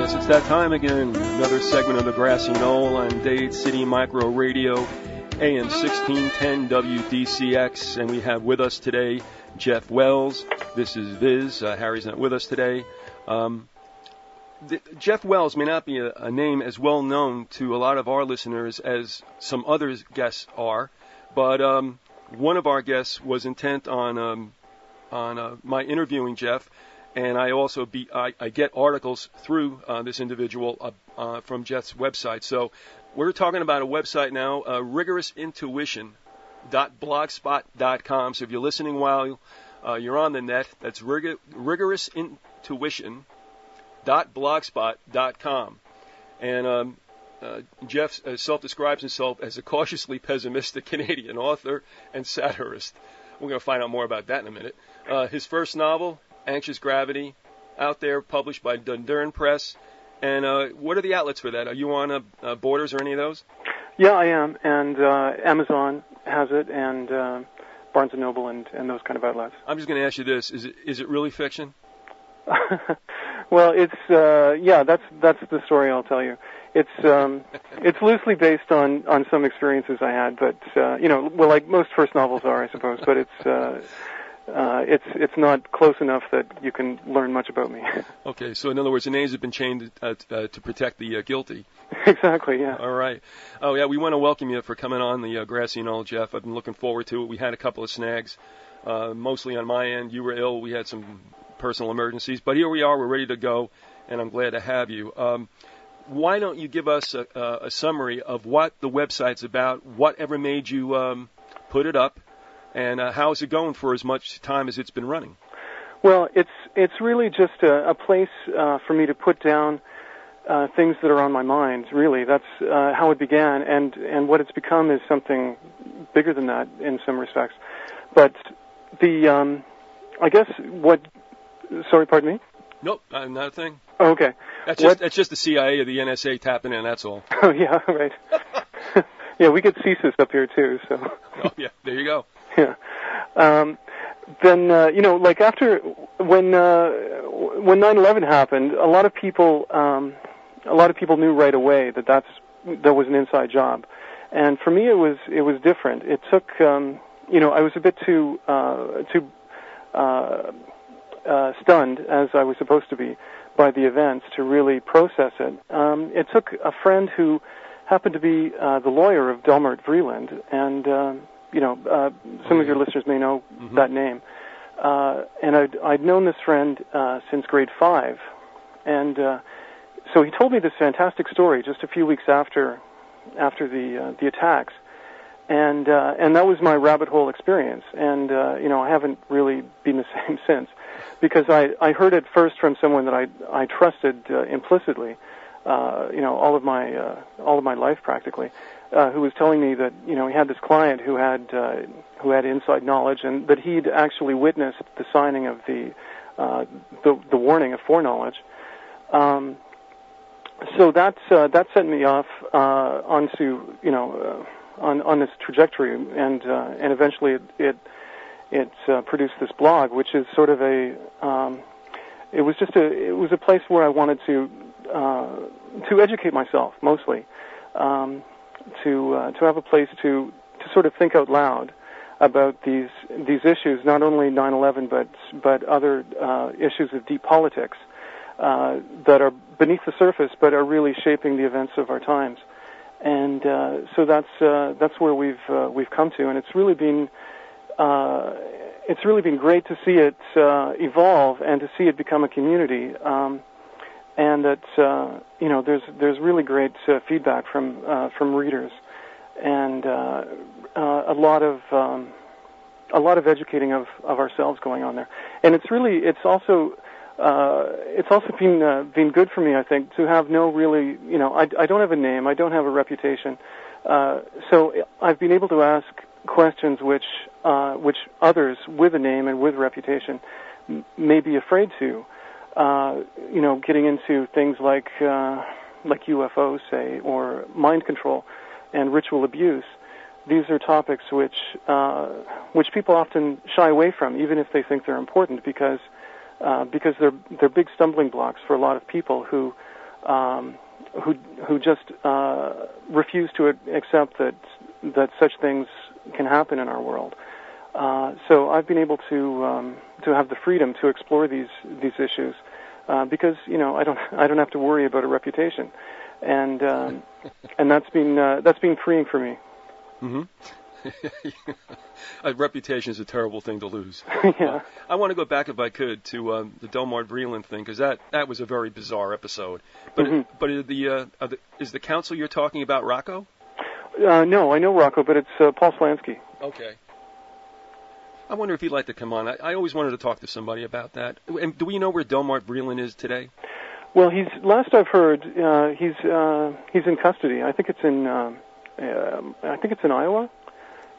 Yes, it's that time again. Another segment of the Grassy Knoll on Dade City Micro Radio, AM 1610 WDCX, and we have with us today Jeff Wells. This is Viz. Uh, Harry's not with us today. Um, the, Jeff Wells may not be a, a, name as well known to a lot of our listeners as some other guests are, but um, one of our guests was intent on um, on uh, my interviewing Jeff, and I also be I, I get articles through uh, this individual uh, uh from Jeff's website. So we're talking about a website now, uh, rigorousIntuition.blogspot.com. So if you're listening while uh, you're on the net, that's rigor, rigorousIntuition.blogspot.com. And um, uh, Jeff uh, self-describes himself as a cautiously pessimistic Canadian author and satirist. We're going to find out more about that in a minute. His first novel, Anxious Gravity, out there, published by Dundurn Press. And uh, what are the outlets for that? Are you on uh, Borders or any of those? Yeah, I am, and uh, Amazon has it, and uh, Barnes and Noble, and, and those kind of outlets. I'm just going to ask you this: is it is it really fiction? well, it's uh, yeah, that's that's the story I'll tell you. It's um, it's loosely based on on some experiences I had, but uh, you know, well, like most first novels are, I suppose. But it's uh, uh, it's it's not close enough that you can learn much about me. Okay, so in other words, the names have been changed uh, uh, to protect the uh, guilty. exactly. Yeah. All right. Oh yeah, we want to welcome you for coming on the uh, Grassy Knoll, Jeff. I've been looking forward to it. We had a couple of snags, uh, mostly on my end. You were ill. We had some personal emergencies, but here we are. We're ready to go, and I'm glad to have you. Um, why don't you give us a, a, summary of what the website's about, whatever made you um, put it up, and uh, how is it going for as much time as it's been running? Well, it's it's really just a, a place uh, for me to put down uh, things that are on my mind. Really, that's uh, how it began, and and what it's become is something bigger than that in some respects. But the um, I guess what. Sorry, pardon me. Nope, uh, not a thing. Oh, okay. That's just that's just the CIA or the NSA tapping in. That's all. Oh yeah, right. yeah, we get CSIS up here too. So. Oh yeah, there you go. Yeah. Um, then uh, you know, like after when uh, when 9/11 happened, a lot of people um, a lot of people knew right away that that's that was an inside job, and for me it was it was different. It took um, you know I was a bit too uh, too uh, uh, stunned as I was supposed to be by the events to really process it. Um, it took a friend who happened to be uh, the lawyer of Delmart Vreeland, and uh, you know, uh, some of your listeners may know mm-hmm. that name. Uh, and I'd, I'd known this friend uh, since grade five, and uh, so he told me this fantastic story just a few weeks after after the uh, the attacks, and uh, and that was my rabbit hole experience. And uh, you know, I haven't really been the same since, because I I heard it first from someone that I I trusted uh, implicitly, uh, you know, all of my uh, all of my life practically uh, who was telling me that you know he had this client who had uh, who had inside knowledge and that he'd actually witnessed the signing of the uh, the, the warning of foreknowledge. Um, so that uh, that sent me off uh, onto you know uh, on on this trajectory, and uh, and eventually it it, it uh, produced this blog, which is sort of a um, it was just a it was a place where I wanted to uh, to educate myself mostly. Um, to uh, to have a place to to sort of think out loud about these these issues, not only 9/11 but but other uh, issues of deep politics uh, that are beneath the surface but are really shaping the events of our times. And uh, so that's uh, that's where we've uh, we've come to, and it's really been it's really been great to see it evolve and to see it become a community. Um, and that uh, you know there's there's really great uh, feedback from uh, from readers, and uh, uh, a lot of um, a lot of educating of, of ourselves going on there, and it's really it's also uh, it's also been uh, been good for me I think to have no really you know I, I don't have a name I don't have a reputation, uh, so I've been able to ask questions which uh, which others with a name and with reputation m- may be afraid to. uh, you know, getting into things like uh, like UFOs, say, or mind control and ritual abuse. These are topics which uh, which people often shy away from, even if they think they're important, because uh, because they're they're big stumbling blocks for a lot of people who um, who who just uh, refuse to accept that that such things can happen in our world. Uh, so I've been able to um, to have the freedom to explore these these issues uh, because you know I don't I don't have to worry about a reputation, and um, and that's been uh, that's been freeing for me. Mm-hmm. a reputation is a terrible thing to lose. yeah. Uh, I want to go back, if I could, to um, the Delmar Vreeland thing because that that was a very bizarre episode. But mm-hmm. but the, uh, the, is the counsel you're talking about Rocco? Uh, no, I know Rocco, but it's uh, Paul Slansky. Okay. I wonder if he'd like to come on. I, I always wanted to talk to somebody about that. And do we know where Delmar Vreeland is today? Well, he's last I've heard, uh, he's uh, he's in custody. I think it's in uh, uh, I think it's in Iowa.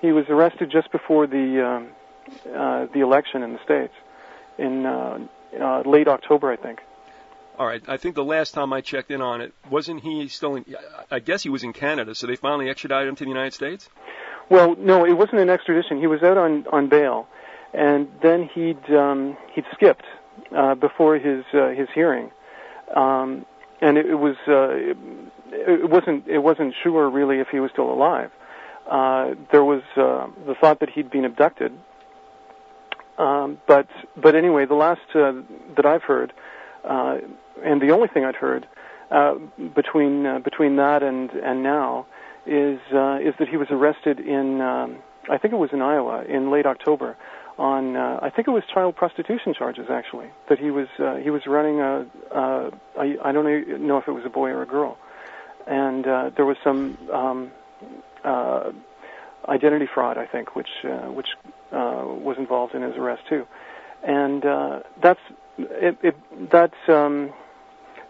He was arrested just before the um, uh, the election in the states in uh, uh, late October, I think. All right. I think the last time I checked in on it, wasn't he still in? I guess he was in Canada. So they finally extradited him to the United States. Well, no, it wasn't an extradition. He was out on on bail, and then he'd um, he'd skipped uh, before his uh, his hearing, um, and it, it was uh, it, it wasn't it wasn't sure really if he was still alive uh, there was uh, the thought that he'd been abducted. Um, but but anyway, the last uh, that I've heard, uh, and the only thing I'd heard uh, between uh, between that and and now is uh, is that he was arrested in um, I think it was in Iowa in late October on uh, I think it was child prostitution charges actually that he was uh, he was running a, I don't know if it was a boy or a girl, and uh, there was some um, uh, identity fraud, I think, which uh, which uh, was involved in his arrest too, and uh, that's it, it, that's um,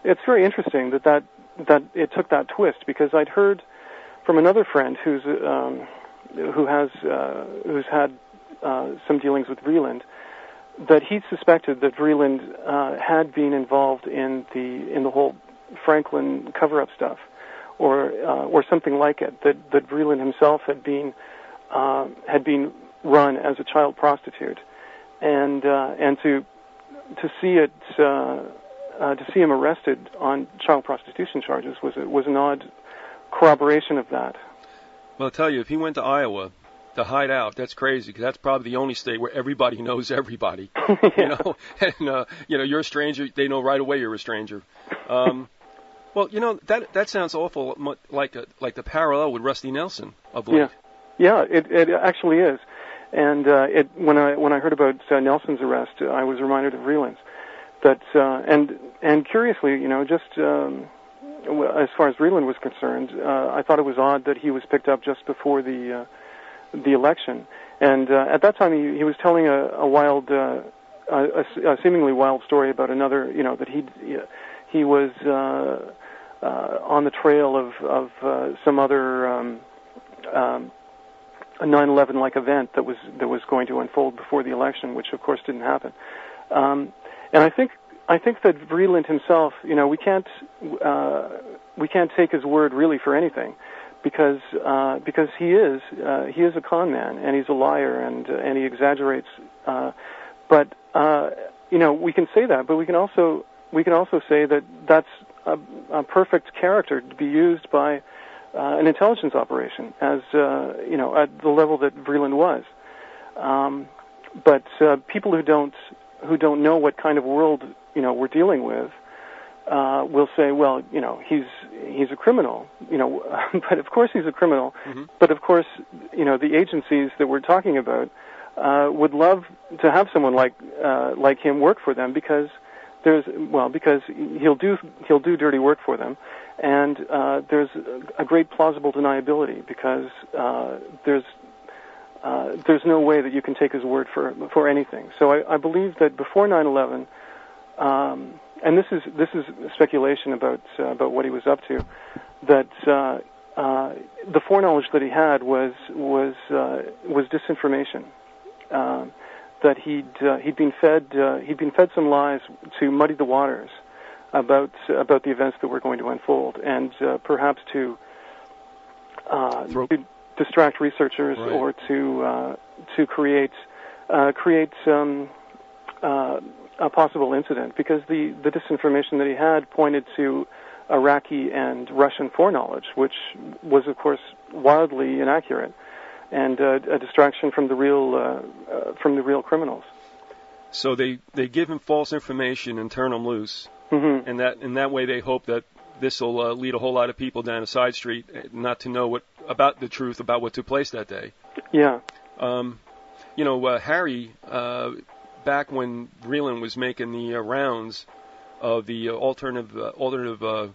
it's very interesting that that that it took that twist because I'd heard from another friend who's um, who has uh, who's had uh, some dealings with Vreeland that he suspected that Vreeland uh, had been involved in the in the whole Franklin cover-up stuff or uh, or something like it. That that Vreeland himself had been uh, had been run as a child prostitute, and uh, and to to see it uh, uh, to see him arrested on child prostitution charges was was an odd corroboration of that. Well, I'll tell you, if he went to Iowa to hide out, that's crazy because that's probably the only state where everybody knows everybody. yeah. You know, and uh, you know you're a stranger; they know right away you're a stranger. Um, well, you know that that sounds awful like a, like the parallel with Rusty Nelson of late. Yeah, yeah, it it actually is. And uh, it when I when I heard about uh, Nelson's arrest, uh, I was reminded of Vreeland's. That uh, and and curiously, you know, just um, as far as Vreeland was concerned, uh, I thought it was odd that he was picked up just before the uh, the election. And uh, at that time, he, he was telling a, a wild, uh, a, a seemingly wild story about another, you know, that he he was. Uh, uh, on the trail of of uh, some other um, um, a 9/11 like event that was that was going to unfold before the election, which of course didn't happen. Um, and I think I think that Vreeland himself, you know, we can't uh, we can't take his word really for anything, because uh, because he is uh, he is a con man and he's a liar and uh, and he exaggerates. Uh, but uh, you know, we can say that, but we can also we can also say that that's a, a perfect character to be used by uh, an intelligence operation, as uh, you know, at the level that Vreeland was. Um, but uh, people who don't who don't know what kind of world you know we're dealing with uh, will say, well, you know, he's he's a criminal, you know, but of course he's a criminal. Mm-hmm. But of course, you know, the agencies that we're talking about uh, would love to have someone like uh, like him work for them because there's well because he'll do he'll do dirty work for them, and uh, there's a great plausible deniability because uh, there's uh, there's no way that you can take his word for for anything. So I, I believe that before 9/11, um, and this is this is speculation about uh, about what he was up to, that uh, uh, the foreknowledge that he had was was uh, was disinformation. Um, that he'd uh, he'd been fed uh, he'd been fed some lies to muddy the waters about about the events that were going to unfold, and uh, perhaps to, uh, to distract researchers right. or to uh, to create uh, create um, uh, a possible incident because the the disinformation that he had pointed to Iraqi and Russian foreknowledge, which was, of course, wildly inaccurate and uh, a distraction from the real uh, uh, from the real criminals. So they they give him false information and turn him loose, mm-hmm. and that in that way they hope that this will uh, lead a whole lot of people down a side street uh, not to know what about the truth about what took place that day. Yeah. Um, you know, uh, Harry, uh, back when Vreeland was making the uh, rounds of the uh, alternative uh, alternative uh,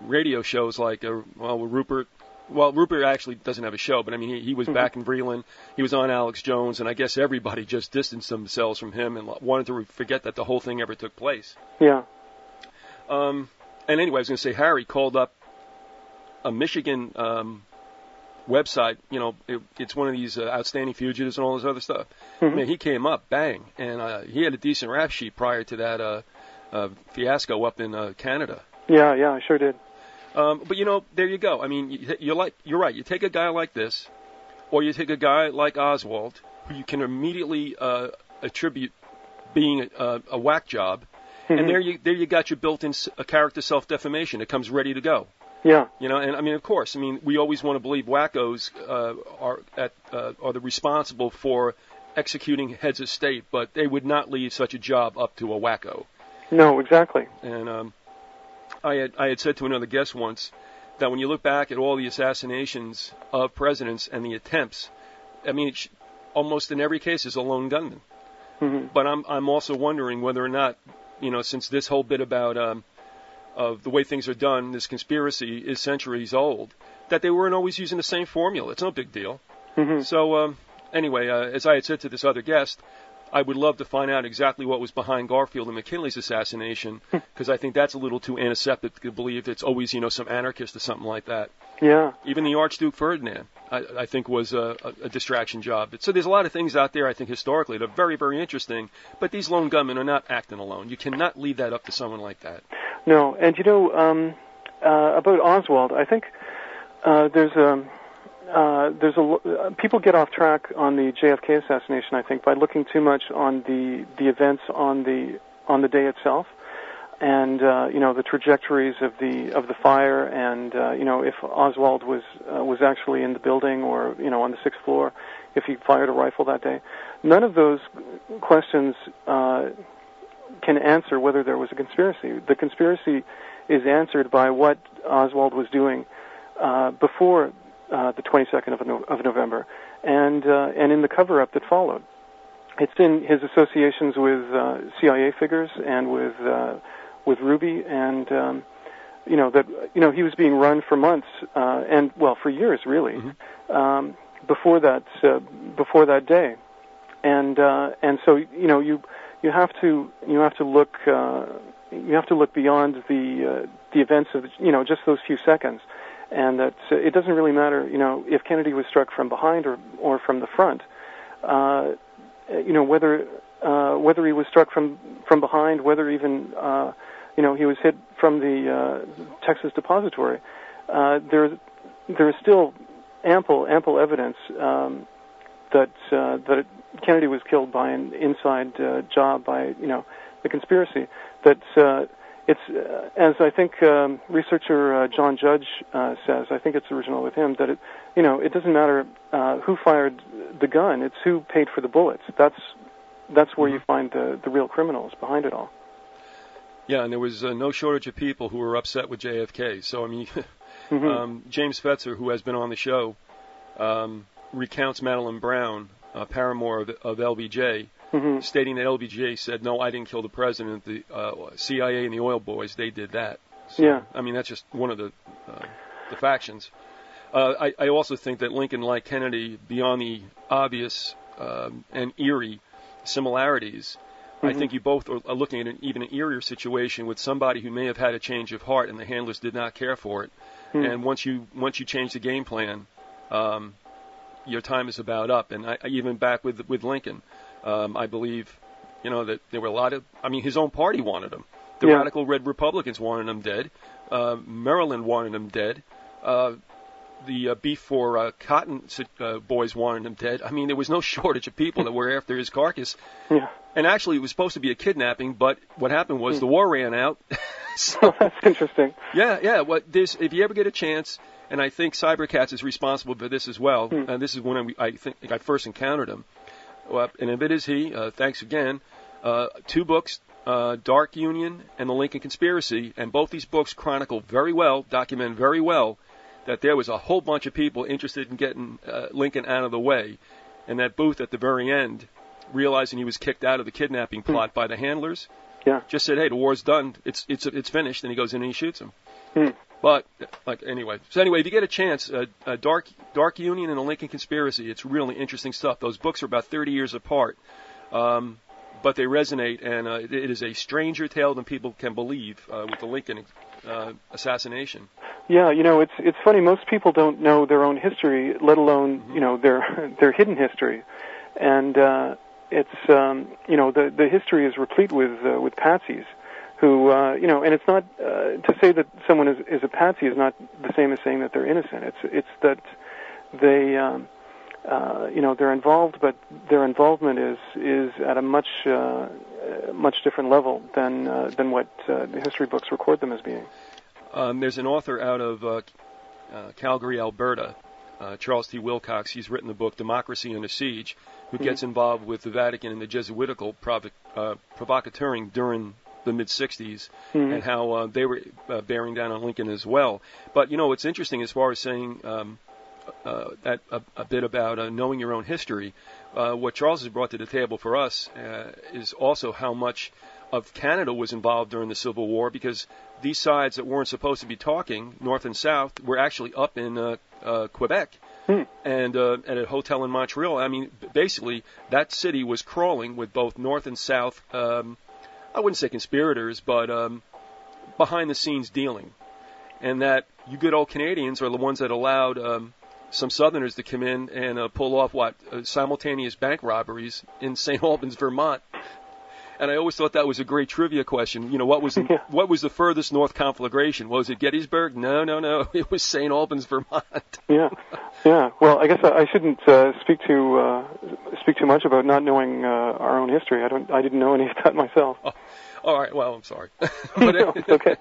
radio shows like uh, well Ruppert well, Ruppert actually doesn't have a show, but I mean, he, he was Mhm. back in Vreeland. He was on Alex Jones, and I guess everybody just distanced themselves from him and wanted to forget that the whole thing ever took place. Yeah. Um, and anyway, I was going to say Harry called up a Michigan um, website. You know, it, it's one of these uh, outstanding fugitives and all this other stuff. Mhm. Man, he came up bang, and uh, he had a decent rap sheet prior to that uh, uh, fiasco up in uh, Canada. Yeah. Yeah. I sure did. Um, but you know, there you go. I mean, you, you're like you're right. You take a guy like this, or you take a guy like Oswald, who you can immediately uh, attribute being a, a whack job, Mhm. and there you there you got your built-in s- a character self-defamation. It comes ready to go. Yeah. You know, and I mean, of course, I mean, we always want to believe wackos uh, are at uh, are the responsible for executing heads of state, but they would not leave such a job up to a wacko. No. Exactly. And um, I had I had said to another guest once that when you look back at all the assassinations of presidents and the attempts, I mean, almost in every case is a lone gunman. hmm But I'm I'm also wondering whether or not, you know, since this whole bit about um, of the way things are done, this conspiracy is centuries old, that they weren't always using the same formula. It's no big deal. hmm So um, anyway, uh, as I had said to this other guest, I would love to find out exactly what was behind Garfield and McKinley's assassination, because I think that's a little too antiseptic to believe it's always you know some anarchist or something like that. Yeah. Even the Archduke Ferdinand, I, I think, was a, a, a distraction job. So there's a lot of things out there I think historically that are very very interesting, but these lone gunmen are not acting alone. You cannot leave that up to someone like that. No, and you know um, uh, about Oswald, I think uh, there's a uh, there's a uh, people get off track on the JFK assassination. I think by looking too much on the the events on the on the day itself, and uh, you know the trajectories of the of the fire, and uh, you know if Oswald was uh, was actually in the building or you know on the sixth floor, if he fired a rifle that day. None of those questions uh, can answer whether there was a conspiracy. The conspiracy is answered by what Oswald was doing uh, before uh, the 22nd of, no- of November, and uh, and in the cover-up that followed. It's in his associations with uh, CIA figures and with uh, with Ruby, and um, you know that you know he was being run for months uh, and well for years really Mhm. um, before that uh, before that day, and uh, and so you know you you have to you have to look uh, you have to look beyond the uh, the events of you know just those few seconds, and that uh, it doesn't really matter you know if Kennedy was struck from behind or or from the front, uh, you know whether uh, whether he was struck from from behind, whether even uh, you know he was hit from the uh, Texas Depository, uh, there there is still ample ample evidence um, that uh, that Kennedy was killed by an inside uh, job by you know the conspiracy. That uh, it's uh, as I think um, researcher uh, John Judge uh, says. I think it's original with him that it you know it doesn't matter uh, who fired the gun. It's who paid for the bullets. That's that's where you find the the real criminals behind it all. Yeah, and there was uh, no shortage of people who were upset with JFK. So I mean, Mhm. um, James Fetzer, who has been on the show, um, recounts Madeline Brown, uh, paramour of, of LBJ, Mhm. stating that LBJ said, "No, I didn't kill the president. The uh, CIA and the oil boys, they did that." So, Yeah. I mean, that's just one of the uh, the factions. Uh, I, I also think that Lincoln, like Kennedy, beyond the obvious um, and eerie similarities, I Mhm. think you both are, are looking at an even an eerier situation with somebody who may have had a change of heart and the handlers did not care for it. Hmm. And once you once you change the game plan, um, your time is about up. And I, I even back with with Lincoln, um, I believe, you know, that there were a lot of. I mean, his own party wanted him. The Yeah. radical red Republicans wanted him dead. Uh, Maryland wanted him dead. Uh, the uh, beef for uh, Cotton uh, boys wanted him dead. I mean, there was no shortage of people that were after his carcass. Yeah. And actually, it was supposed to be a kidnapping, but what happened was Hmm. the war ran out. Oh, that's interesting. Yeah, yeah. What this? If you ever get a chance, and I think Cybercats is responsible for this as well. Hmm. And this is when I, I think I first encountered him. Well, and if it is he, uh, thanks again. Uh, two books, uh, Dark Union and The Lincoln Conspiracy, and both these books chronicle very well, document very well, that there was a whole bunch of people interested in getting uh, Lincoln out of the way, and that Booth at the very end, realizing he was kicked out of the kidnapping plot by the handlers, Yeah. just said, "Hey, the war's done. It's it's it's finished." And he goes in and he shoots him. Hmm. But like anyway, so anyway, if you get a chance, uh, uh, Dark Dark Union and the Lincoln Conspiracy, it's really interesting stuff. Those books are about 30 years apart, um, but they resonate, and uh, it, it is a stranger tale than people can believe uh, with the Lincoln uh, assassination. Yeah, you know, it's it's funny. Most people don't know their own history, let alone you know their their hidden history, and uh, it's um, you know the the history is replete with uh, with patsies, who uh, you know, and it's not uh, to say that someone is is a patsy is not the same as saying that they're innocent. It's it's that they um, uh, you know they're involved, but their involvement is is at a much uh, uh, much different level than uh, than what uh, the history books record them as being. Um, there's an author out of uh, uh, Calgary, Alberta, uh, Charles T. Wilcox. He's written the book Democracy Under Siege, who gets involved with the Vatican and the Jesuitical provo- uh, provocateuring during the mid 60s Mhm. and how uh, they were uh, bearing down on Lincoln as well. But you know, what's interesting as far as saying um, uh, that a, a bit about uh, knowing your own history. Uh, what Charles has brought to the table for us uh, is also how much of Canada was involved during the Civil War because these sides that weren't supposed to be talking, North and South, were actually up in uh, uh, Quebec Hmm. and uh, at a hotel in Montreal. I mean, basically, that city was crawling with both North and South. Um, I wouldn't say conspirators, but um, behind the scenes dealing, and that you good old Canadians are the ones that allowed um, some Southerners to come in and uh, pull off what uh, simultaneous bank robberies in St. Albans, Vermont. And I always thought that was a great trivia question. You know, what was the, Yeah. what was the furthest north conflagration? Was it Gettysburg? No, no, no. It was St. Albans, Vermont. Yeah, yeah. Well, I guess I, I shouldn't uh, speak too uh, speak too much about not knowing uh, our own history. I don't. I didn't know any of that myself. All right. Well, I'm sorry. No, okay.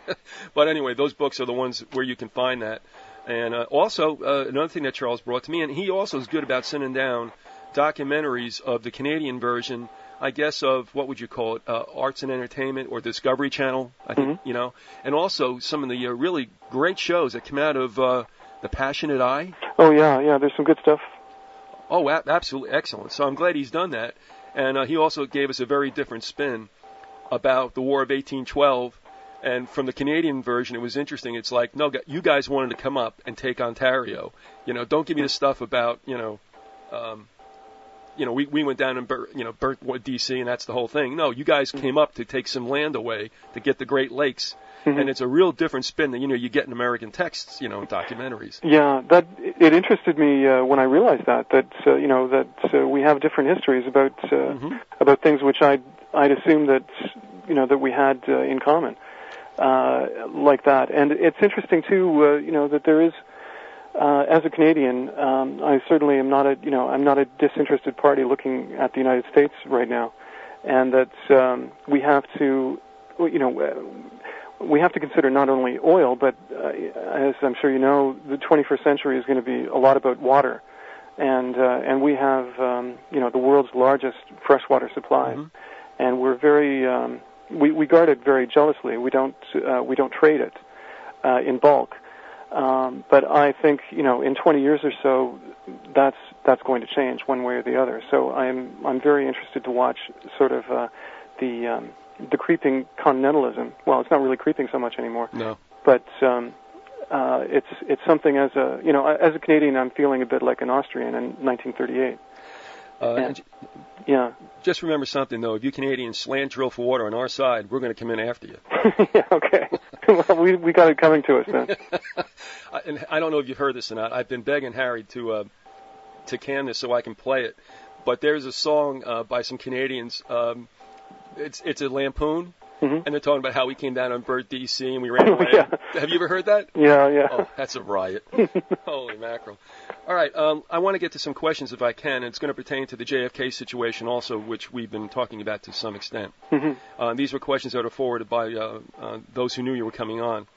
but anyway, those books are the ones where you can find that. And uh, also uh, another thing that Charles brought to me, and he also is good about sending down documentaries of the Canadian version. I guess of what would you call it, uh, arts and entertainment or Discovery Channel. I think Mhm. you know, and also some of the uh, really great shows that come out of uh, the Passionate Eye. Oh yeah, yeah. There's some good stuff. Oh, a- absolutely excellent. So I'm glad he's done that. And uh, he also gave us a very different spin about the War of 1812. And from the Canadian version, it was interesting. It's like, no, you guys wanted to come up and take Ontario. You know, don't give me the stuff about, you know, um, you know, we, we went down and bur- you know burnt D.C. and that's the whole thing. No, you guys came up to take some land away to get the Great Lakes, Mhm. and it's a real different spin than you know you get in American texts, you know, in documentaries. Yeah, that it interested me uh, when I realized that that uh, you know that uh, we have different histories about uh, Mhm. about things which I'd I'd assumed that you know that we had uh, in common, uh, like that. And it's interesting too, uh, you know, that there is. Uh, as a Canadian, um, I certainly am not a you know I'm not a disinterested party looking at the United States right now, and that um, we have to, you know, we have to consider not only oil, but uh, as I'm sure you know, the 21st century is going to be a lot about water, and uh, and we have um, you know the world's largest freshwater supply, Mhm. and we're very um, we we guard it very jealously. We don't uh, we don't trade it uh, in bulk. Um, but I think you know in 20 years or so, that's that's going to change one way or the other. So I'm I'm very interested to watch sort of uh, the um, the creeping continentalism. Well, it's not really creeping so much anymore, No. but um, uh, it's it's something as a you know as a Canadian, I'm feeling a bit like an Austrian in 1938. Uh, Yeah. and j- Yeah, just remember something though: if you Canadians slant drill for water on our side, we're going to come in after you. yeah, okay. well, we we got it coming to us then. I- and I don't know if you've heard this or not. I've been begging Harry to uh, to can this so I can play it. But there's a song uh, by some Canadians. Um, it's it's a lampoon, Mhm. and they're talking about how we came down on Bert DC and we ran away. yeah. Have you ever heard that? Yeah, yeah. Oh, that's a riot. Holy mackerel. All right, um, I want to get to some questions if I can. and It's going to pertain to the JFK situation also, which we've been talking about to some extent. Mhm. Uh, these were questions that were forwarded by uh, uh, those who knew you were coming on.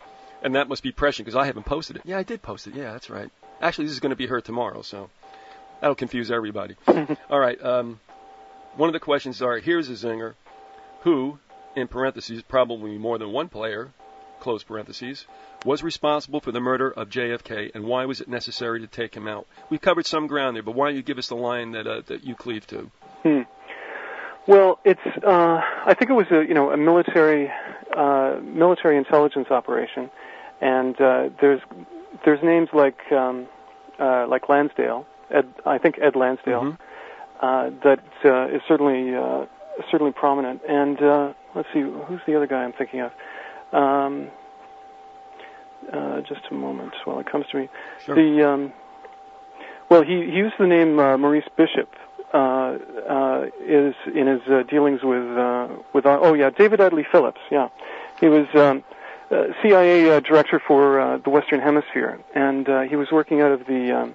And that must be prescient because I haven't posted it. Yeah, I did post it. Yeah, that's right. Actually, this is going to be heard tomorrow, so that'll confuse everybody. All right. Um, one of the questions are here's a zinger who, in parentheses, probably more than one player, close parentheses, was responsible for the murder of JFK and why was it necessary to take him out? We've covered some ground there, but why don't you give us the line that, uh, that you cleave to? Hmm. Well, it's. Uh, I think it was a you know a military uh, military intelligence operation, and uh, there's there's names like um, uh, like Lansdale. Ed, I think Ed Lansdale. Mhm. Uh, that uh, is certainly uh, certainly prominent. And uh, let's see, who's the other guy I'm thinking of? Um, uh, just a moment while it comes to me. Sure. The um, well, he, he used the name uh, Maurice Bishop. Uh, uh, is in his uh, dealings with uh, with uh, oh yeah David Dudley Phillips yeah he was um, uh, CIA uh, director for uh, the Western Hemisphere and uh, he was working out of the um,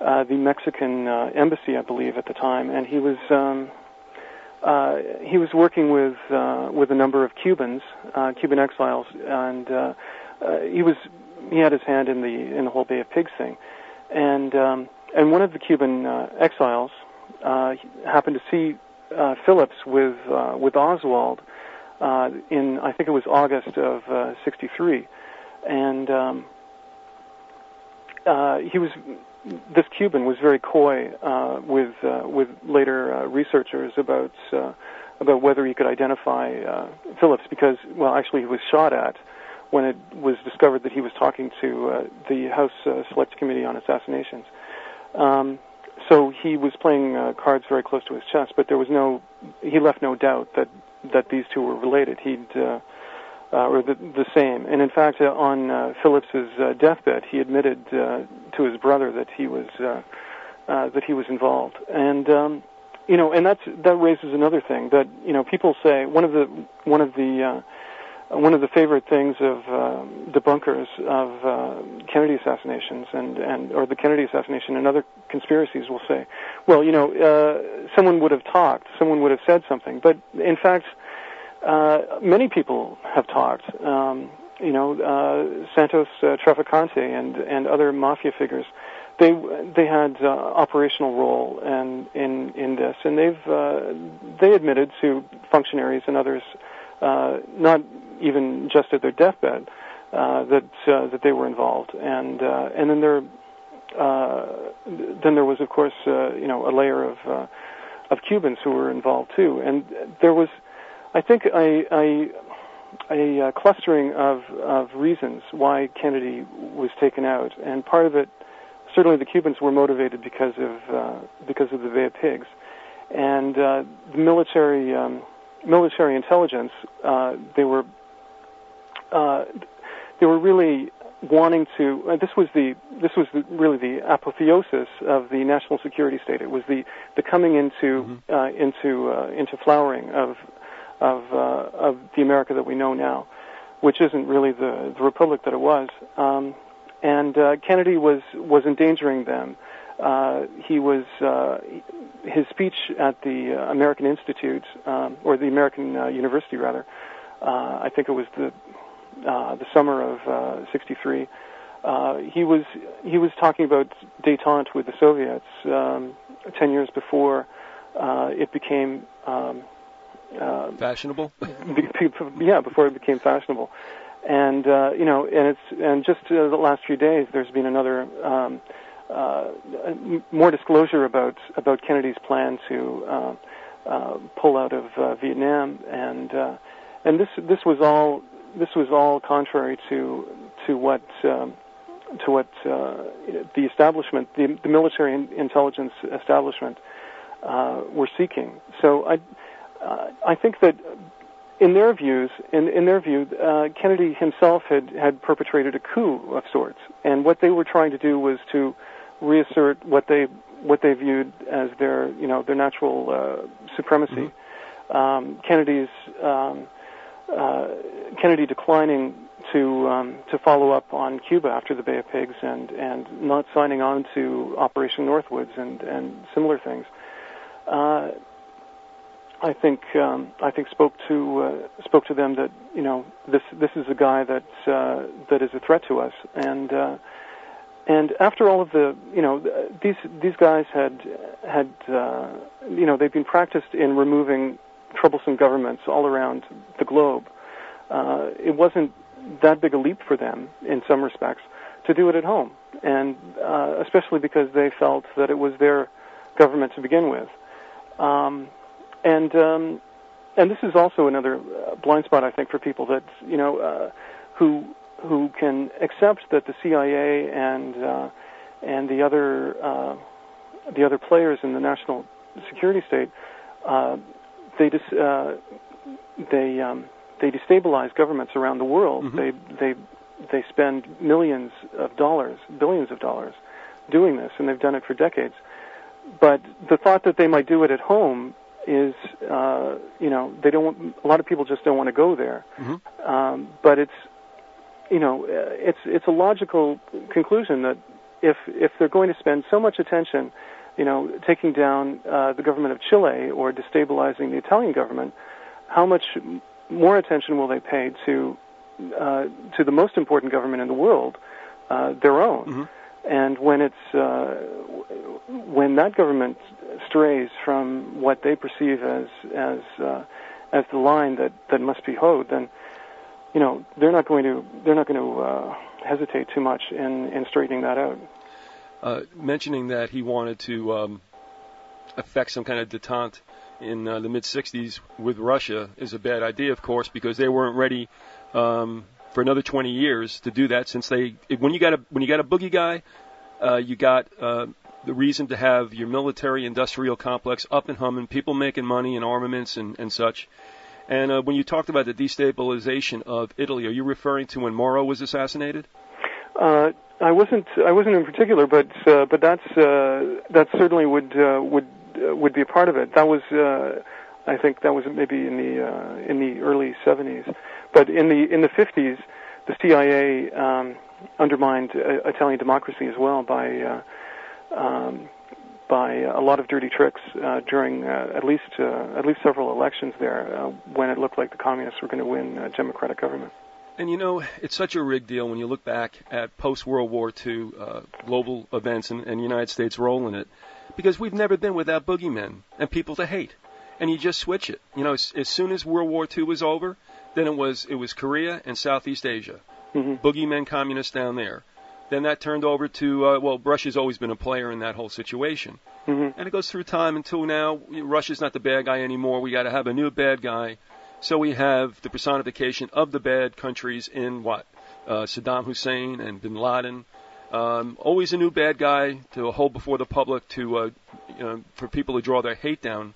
uh, the Mexican uh, embassy I believe at the time and he was um, uh, he was working with uh, with a number of Cubans uh, Cuban exiles and uh, uh, he was he had his hand in the in the whole Bay of Pigs thing. And um, and one of the Cuban uh, exiles uh, happened to see uh, Phillips with uh, with Oswald uh, in I think it was August of uh, '63, and um, uh, he was this Cuban was very coy uh, with uh, with later uh, researchers about uh, about whether he could identify uh, Phillips because well actually he was shot at when it was discovered that he was talking to uh, the House uh, Select Committee on Assassinations. Um, so he was playing uh, cards very close to his chest, but there was no, he left no doubt that that these two were related. He'd uh, uh, or the, the same, and in fact, uh, on uh, Phillips's uh, deathbed, he admitted uh, to his brother that he was uh, uh, that he was involved, and um, you know, and that's that raises another thing that you know people say one of the one of the uh, one of the favorite things of uh, debunkers of uh, Kennedy assassinations and, and or the Kennedy assassination and other conspiracies will say, well, you know, uh, someone would have talked, someone would have said something, but in fact, uh, many people have talked. Um, you know, uh, Santos uh, Traficante and and other mafia figures. They they had uh, operational role and in in this, and they've they admitted to functionaries and others, not even just at their deathbed, that that they were involved, and and then there uh, then there was of course uh, you know a layer of uh, of Cubans who were involved too, and there was I think a a, a uh, clustering of of reasons why Kennedy was taken out, and part of it certainly the Cubans were motivated because of uh, because of the Bay of Pigs, and uh, the military um, military intelligence uh, they were uh, they were really wanting to. Uh, this was the this was the, really the apotheosis of the national security state. It was the the coming into uh, into uh, into flowering of of uh, of the America that we know now, which isn't really the the republic that it was. Um, and uh, Kennedy was was endangering them. Uh, he was uh, his speech at the uh, American Institute um, or the American uh, University rather. Uh, I think it was the uh, the summer of '63. Uh, he was he was talking about détente with the Soviets um, ten years before uh, it became um, uh, Fashionable? yeah before it became fashionable. And uh, you know and it's and just uh, the last few days there's been another um, uh, more disclosure about about Kennedy's plan to uh, uh, pull out of uh, Vietnam. And uh, and this this was all this was all contrary to to what um, to what uh, the establishment the, the military in- intelligence establishment uh, were seeking. So I uh, I think that in their views, in, in their view, uh, Kennedy himself had, had perpetrated a coup of sorts, and what they were trying to do was to reassert what they what they viewed as their you know their natural uh, supremacy. Um, Kennedy's um, uh, Kennedy declining to um, to follow up on Cuba after the Bay of Pigs and and not signing on to Operation Northwoods and and similar things. Uh, I think um, I think spoke to uh, spoke to them that you know this this is a guy that uh, that is a threat to us and uh, and after all of the you know these these guys had had uh, you know they've been practiced in removing troublesome governments all around the globe. Uh, it wasn't that big a leap for them in some respects to do it at home, and uh, especially because they felt that it was their government to begin with. Um, and um, and this is also another uh, blind spot I think for people that you know uh, who who can accept that the CIA and uh, and the other uh, the other players in the national security state uh, they dis- uh, they um, they destabilize governments around the world. Mm-hmm. They they they spend millions of dollars, billions of dollars, doing this, and they've done it for decades. But the thought that they might do it at home is, uh, you know, they don't. Want, a lot of people just don't want to go there. Mhm. Um, but it's, you know, uh, it's it's a logical conclusion that if if they're going to spend so much attention, you know, taking down uh, the government of Chile or destabilizing the Italian government, how much more attention will they pay to uh, to the most important government in the world, uh, their own? Mhm. And when it's uh, when that government strays from what they perceive as as uh, as the line that, that must be hoed, then you know they're not going to they're not going to uh, hesitate too much in, in straightening that out. Uh, mentioning that he wanted to um, affect some kind of detente in uh, the mid 60s with Russia is a bad idea, of course, because they weren't ready um, for another 20 years to do that. Since they, when you got a when you got a boogie guy, uh, you got uh, the reason to have your military industrial complex up and humming, people making money and armaments and, and such. And uh, when you talked about the destabilization of Italy, are you referring to when Moro was assassinated? Uh, I wasn't I wasn't in particular, but uh, but that's uh, that certainly would uh, would uh, would be a part of it. That was uh, I think that was maybe in the uh, in the early 70s, but in the in the 50s, the CIA um, undermined uh, Italian democracy as well by uh, um, by a lot of dirty tricks uh, during uh, at least uh, at least several elections there uh, when it looked like the communists were going to win a democratic government. And you know, it's such a rigged deal when you look back at post World War II uh, global events and, and the United States' role in it, because we've never been without boogeymen and people to hate, and you just switch it. You know, as, as soon as World War II was over, then it was it was Korea and Southeast Asia, hmm boogeymen communists down there. Then that turned over to uh, well, Russia's always been a player in that whole situation, hmm and it goes through time until now. Russia's not the bad guy anymore. We got to have a new bad guy. So we have the personification of the bad countries in what uh, Saddam Hussein and Bin Laden. Um, always a new bad guy to hold before the public to uh, you know, for people to draw their hate down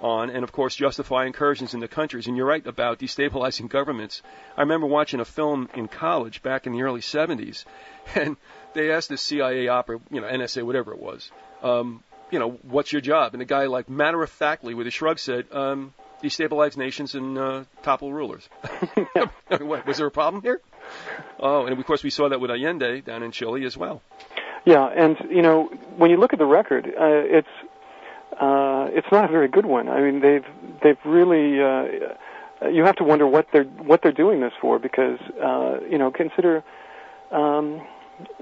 on, and of course justify incursions into countries. And you're right about destabilizing governments. I remember watching a film in college back in the early 70s, and they asked the CIA opera, you know, NSA, whatever it was, um, you know, what's your job? And the guy, like matter of factly, with a shrug, said, um, destabilize nations and uh, topple rulers. what, was there a problem here? Oh, and of course we saw that with Allende down in Chile as well. Yeah, and you know when you look at the record, uh, it's uh, it's not a very good one. I mean, they've they've really uh, you have to wonder what they're what they're doing this for because uh, you know consider um,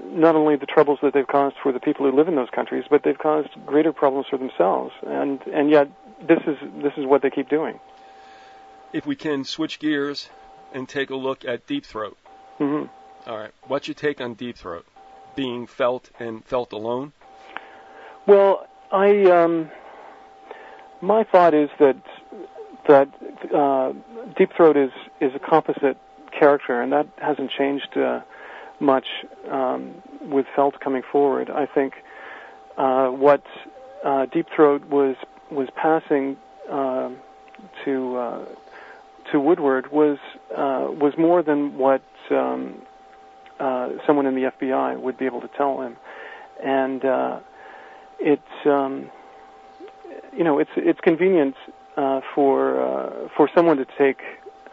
not only the troubles that they've caused for the people who live in those countries, but they've caused greater problems for themselves, and and yet this is this is what they keep doing. If we can switch gears and take a look at Deep Throat. hmm All right, what's your take on Deep Throat? Being felt and felt alone? Well, I um, my thought is that that uh, Deep Throat is is a composite character, and that hasn't changed uh, much um, with Felt coming forward. I think uh, what uh, Deep Throat was was passing uh, to uh, to Woodward was uh, was more than what um, uh, someone in the FBI would be able to tell him, and uh, it's um, you know it's it's convenient uh, for uh, for someone to take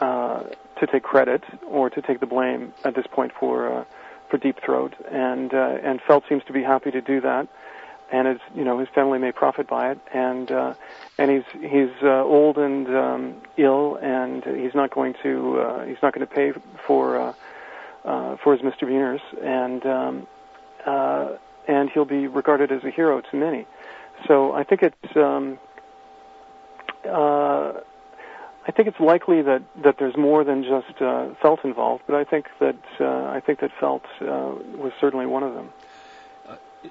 uh, to take credit or to take the blame at this point for uh, for Deep Throat, and uh, and Felt seems to be happy to do that, and his you know his family may profit by it, and uh, and he's he's old and um, ill, and he's not going to he's not going to pay for for his misdemeanors, and um, and he'll be regarded as a hero to many. So I think it's um, uh, I think it's likely that, that there's more than just uh, Felt involved, but I think that uh, I think that Felt uh, was certainly one of them.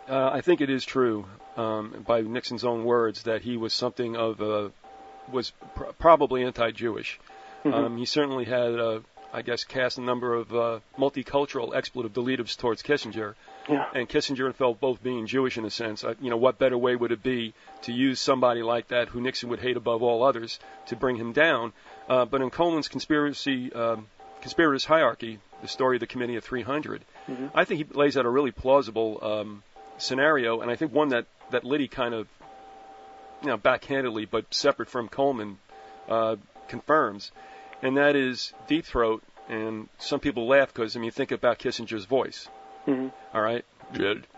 Uh, I think it is true, um, by Nixon's own words, that he was something of a was pr- probably anti-Jewish. Mhm. Um, he certainly had, uh, I guess, cast a number of uh, multicultural expletive deletives towards Kissinger, Yeah. and Kissinger and Felt both being Jewish in a sense. Uh, you know, what better way would it be to use somebody like that, who Nixon would hate above all others, to bring him down? Uh, but in Coleman's conspiracy um, conspirators hierarchy, the story of the Committee of 300, Mhm. I think he lays out a really plausible um, scenario, and I think one that that Liddy kind of, you know, backhandedly but separate from Coleman, uh, confirms, and that is Deep Throat. And some people laugh because I mean, think about Kissinger's voice. Mhm. All right,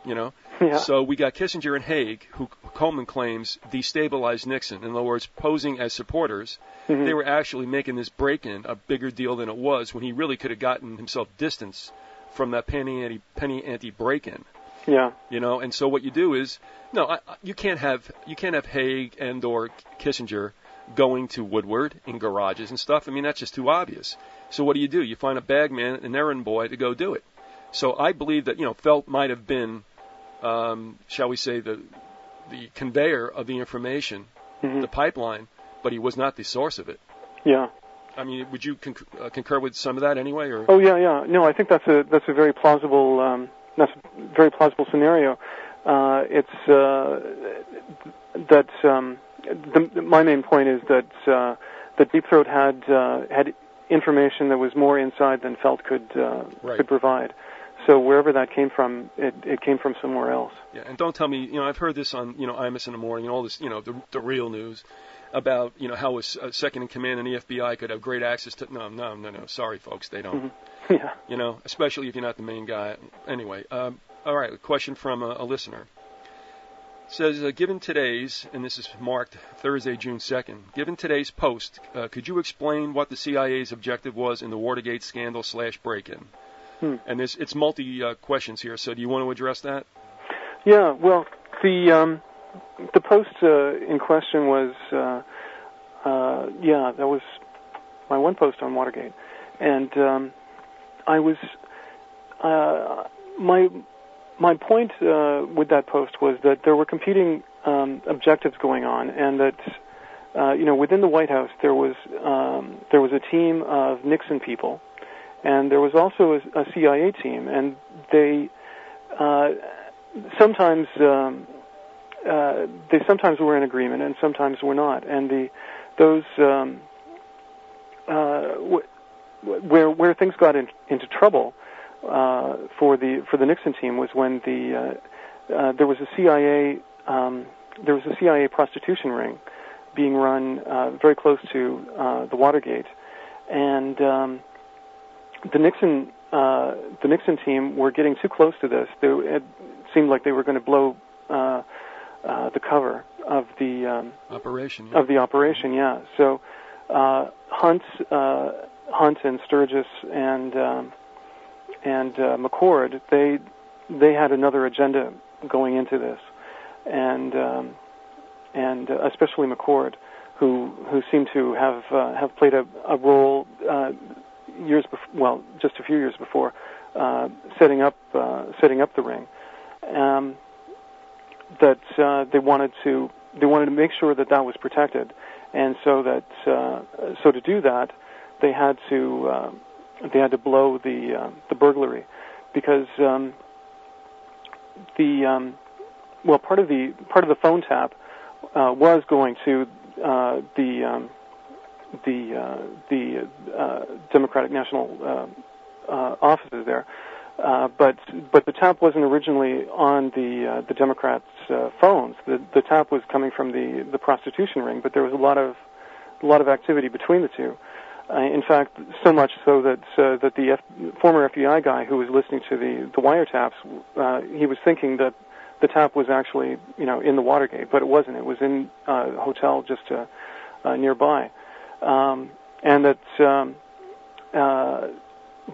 you know. Yeah. So we got Kissinger and Haig, who Coleman claims destabilized Nixon. In other words, posing as supporters, Mhm. they were actually making this break-in a bigger deal than it was when he really could have gotten himself distance from that penny ante penny ante break-in. Yeah. You know, and so what you do is, no, I, I- you can't have you can't have Haig and or Kissinger going to Woodward in garages and stuff. I mean, that's just too obvious. So what do you do? You find a bagman, an errand boy to go do it. So I believe that you know Felt might have been, um, shall we say, the the conveyor of the information, Mhm. the pipeline, but he was not the source of it. Yeah. I mean, would you conc- uh, concur with some of that anyway, or? Oh yeah, yeah. No, I think that's a that's a very plausible um, that's a very plausible scenario. Uh, it's uh, that um, the, my main point is that uh, that Deep Throat had uh, had information that was more inside than Felt could uh, Right. could provide. So wherever that came from, it, it came from somewhere else. Yeah, and don't tell me, you know, I've heard this on, you know, Imus in the morning and all this, you know, the, the real news about, you know, how a, a second in command in the FBI could have great access to. No, no, no, no. Sorry, folks, they don't. Mhm. Yeah. You know, especially if you're not the main guy. Anyway, um, all right, a question from a, a listener. It says, uh, given today's, and this is marked Thursday, June 2nd, given today's post, uh, could you explain what the CIA's objective was in the Watergate scandal slash break-in? Hmm. And there's, it's multi uh, questions here, so do you want to address that? Yeah, well, the um, the post uh, in question was, uh, uh, yeah, that was my one post on Watergate, and um, I was uh, my my point uh, with that post was that there were competing um, objectives going on, and that uh, you know within the White House there was um, there was a team of Nixon people, and there was also a, a CIA team, and they uh, sometimes um, uh, they sometimes were in agreement and sometimes were not, and the those um, uh, w- where where things got in, into trouble uh, for the for the Nixon team was when the uh, uh, there was a CIA um, there was a CIA prostitution ring being run uh, very close to uh, the Watergate, and um, the Nixon uh, the Nixon team were getting too close to this. They, it seemed like they were going to blow uh, uh, the cover of the um, Operation. yeah. of the operation. Yeah. So uh, Hunt, uh, Hunt and Sturgis and um, and uh, McCord, they they had another agenda going into this, and um, and uh, especially McCord, who who seemed to have uh, have played a, a role uh, years before, well, just a few years before, uh, setting up uh, setting up the ring. Um, that uh, they wanted to they wanted to make sure that that was protected, and so that uh, so to do that, they had to uh, they had to blow the uh, the burglary, because um, the um, well part of the part of the phone tap uh, was going to uh, the um, the uh, the uh, Democratic National uh, uh, offices there. Uh, but but the tap wasn't originally on the the Democrats' phones. The the tap was coming from the the prostitution ring. But there was a lot of a lot of activity between the two. In fact, so much so that that the F- former FBI guy who was listening to the the wiretaps, he was thinking that the tap was actually you know in the Watergate, but it wasn't. It was in uh, a hotel just uh, uh, nearby, um, and that um, uh,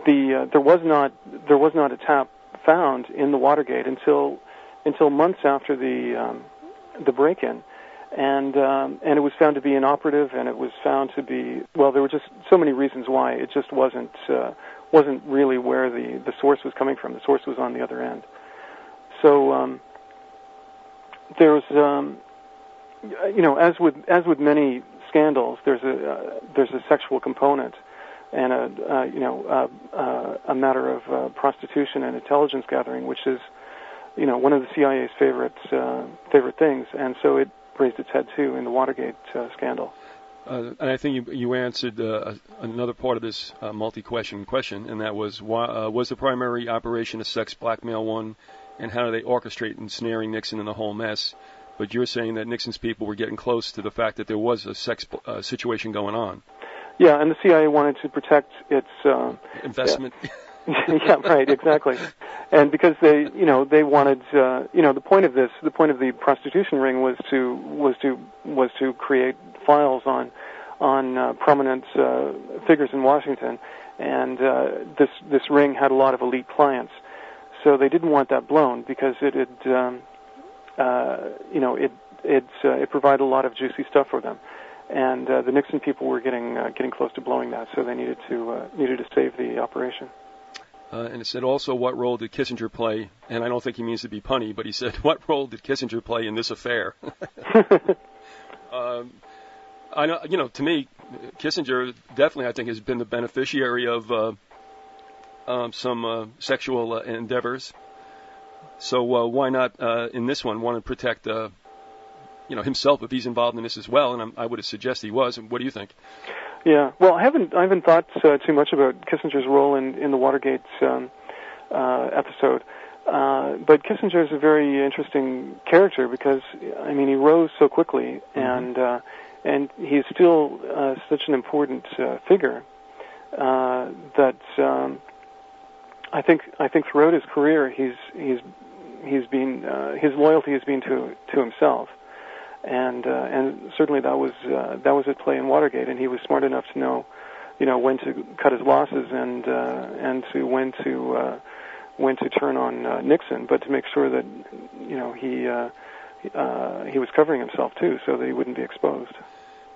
the uh, there was not there was not a tap found in the Watergate until until months after the um, the break-in and um, and it was found to be inoperative, and it was found to be well. There were just so many reasons why it just wasn't uh, wasn't really where the the source was coming from. The source was on the other end. So um, there's um, you know as with as with many scandals, there's a uh, there's a sexual component and a uh, you know a matter of uh, prostitution and intelligence gathering, which is you know one of the CIA's favorite uh, favorite things, and so it raised its head too in the Watergate uh, scandal. And I think you, you answered another part of this multi-question question, and that was why, was the primary operation a sex blackmail one, and how do they orchestrate ensnaring Nixon in the whole mess? But you're saying that Nixon's people were getting close to the fact that there was a sex uh, situation going on. Yeah, and the CIA wanted to protect its uh, investment. Yeah. yeah, right, exactly. And because they, you know, they wanted, uh, you know, the point of this, the point of the prostitution ring was to was to was to create files on on uh, prominent uh, figures in Washington, and uh, this this ring had a lot of elite clients, so they didn't want that blown because it had, um, you know, it it uh, it provided a lot of juicy stuff for them and uh, the Nixon people were getting uh, getting close to blowing that, so they needed to uh, needed to save the operation. Uh, and it said also, what role did Kissinger play? And I don't think he means to be punny, but he said, what role did Kissinger play in this affair? um, I know, you know, to me, Kissinger definitely, I think, has been the beneficiary of uh, um, some uh, sexual uh, endeavors. So uh, why not uh, in this one want to protect, uh, you know, himself if he's involved in this as well? And I'm, I would suggest he was. And what do you think? Yeah, well, I haven't I haven't thought uh, too much about Kissinger's role in in the Watergate um, uh, episode, uh, but Kissinger is a very interesting character because I mean he rose so quickly mm-hmm. and uh, and he's still uh, such an important uh, figure uh, that um, I think I think throughout his career he's he's he's been uh, his loyalty has been to to himself and uh, and certainly that was uh, that was at play in Watergate, and he was smart enough to know, you know, when to cut his losses and uh, and to when to uh, when to turn on uh, Nixon, but to make sure that you know he uh, uh, he was covering himself too, so that he wouldn't be exposed.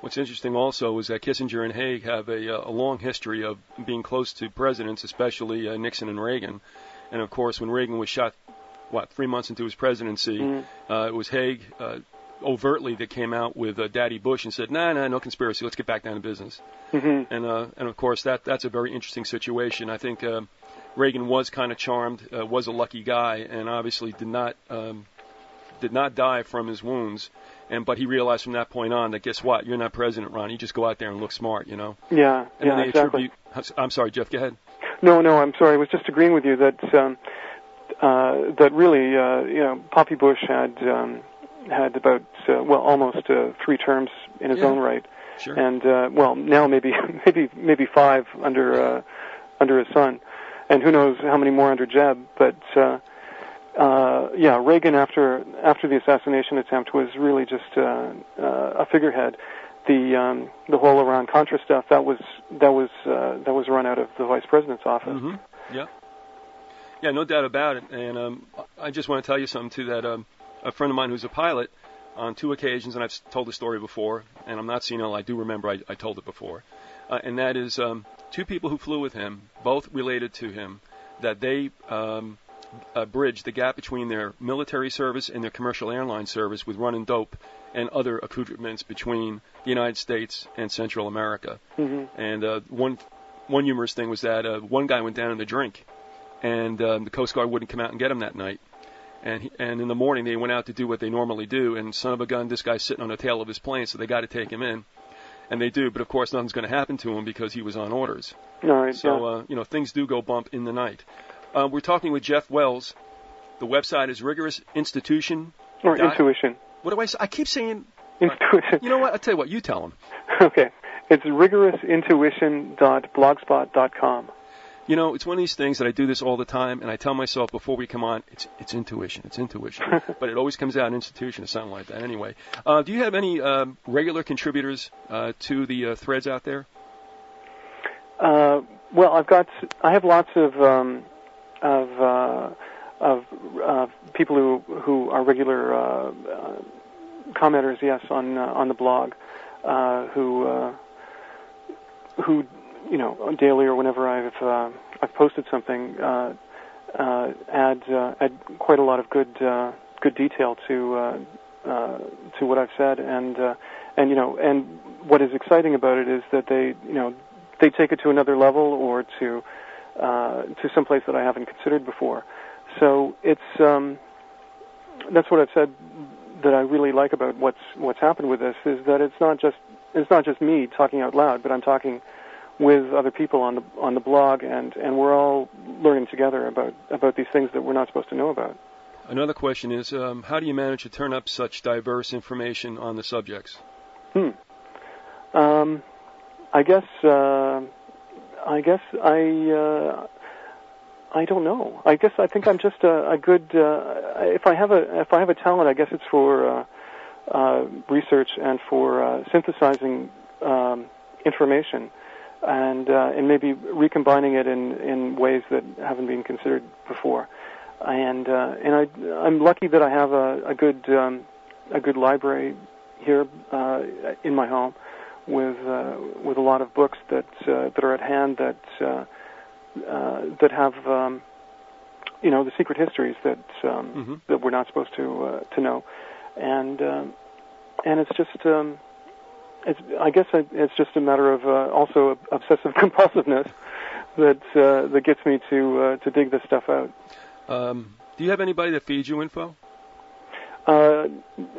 What's interesting also is that Kissinger and Haig have a, a long history of being close to presidents, especially uh, Nixon and Reagan. And of course, when Reagan was shot, what three months into his presidency, mm-hmm. uh, it was Haig uh, overtly that came out with uh, Daddy Bush and said, "Nah, nah, no conspiracy. Let's get back down to business." Mm-hmm. And uh, and of course that that's a very interesting situation. I think uh, Reagan was kind of charmed, uh, was a lucky guy, and obviously did not um, did not die from his wounds. And but he realized from that point on that guess what? You're not president, Ron. You just go out there and look smart, you know. Yeah. And yeah. They exactly. Attribute, I'm sorry, Jeff. Go ahead. No, no. I'm sorry. I was just agreeing with you that. Um, uh, that really, uh, you know, Poppy Bush had um, had about uh, well almost uh, three terms in his yeah. own right, sure. and uh, well now maybe maybe maybe five under uh, under his son, and who knows how many more under Jeb. But uh, uh, yeah, Reagan after after the assassination attempt was really just uh, uh, a figurehead. The um, the whole Iran Contra stuff that was that was uh, that was run out of the vice president's office. Mm-hmm. Yeah. Yeah, no doubt about it. And um, I just want to tell you something too that um, a friend of mine who's a pilot on two occasions, and I've told the story before, and I'm not senile. I do remember I, I told it before, uh, and that is um, two people who flew with him, both related to him, that they um, uh, bridged the gap between their military service and their commercial airline service with running dope and other accoutrements between the United States and Central America. Mm-hmm. And uh, one one humorous thing was that uh, one guy went down in the drink, and um, the Coast Guard wouldn't come out and get him that night and he, and in the morning they went out to do what they normally do. And son of a gun, this guy's sitting on the tail of his plane, so they got to take him in, and they do. But of course, nothing's going to happen to him because he was on orders. All right. So yeah. uh, you know things do go bump in the night. Uh, we're talking with Jeff Wells. The website is rigorous institution. Or intuition. What do I say? I keep saying. Intuition. You know what? I'll tell you what. You tell him. Okay. it's rigorousIntuition.blogspot.com. You know, it's one of these things that I do this all the time, and I tell myself before we come on, it's it's intuition, it's intuition, but it always comes out institution or something like that. Anyway, uh, do you have any um, regular contributors uh, to the uh, threads out there? Uh, well, I've got I have lots of um, of uh, of uh, people who who are regular uh, uh, commenters, yes, on uh, on the blog, uh, who uh, who you know daily or whenever I've uh, I've posted something, uh, uh, add uh, add quite a lot of good uh, good detail to uh, uh, to what I've said, and uh, and you know, and what is exciting about it is that they you know they take it to another level or to uh, to some place that I haven't considered before. So it's um, that's what I've said that I really like about what's what's happened with this is that it's not just it's not just me talking out loud, but I'm talking with other people on the on the blog, and and we're all learning together about about these things that we're not supposed to know about. Another question is, um, how do you manage to turn up such diverse information on the subjects? Hmm. Um, I guess uh, I guess I uh, I don't know. I guess I think I'm just a, a good. Uh, if I have a if I have a talent, I guess it's for uh, uh, research and for uh, synthesizing um, information, and uh, and maybe recombining it in in ways that haven't been considered before. And uh, and I I'm lucky that I have a, a good um, a good library here uh, in my home with uh, with a lot of books that uh, that are at hand that uh, uh, that have um, you know the secret histories that um, Mm-hmm. that we're not supposed to uh, to know, and um, and it's just um, it's I guess I, it's just a matter of uh, also obsessive compulsiveness that uh, that gets me to uh, to dig this stuff out. Um, do you have anybody that feeds you info? Uh,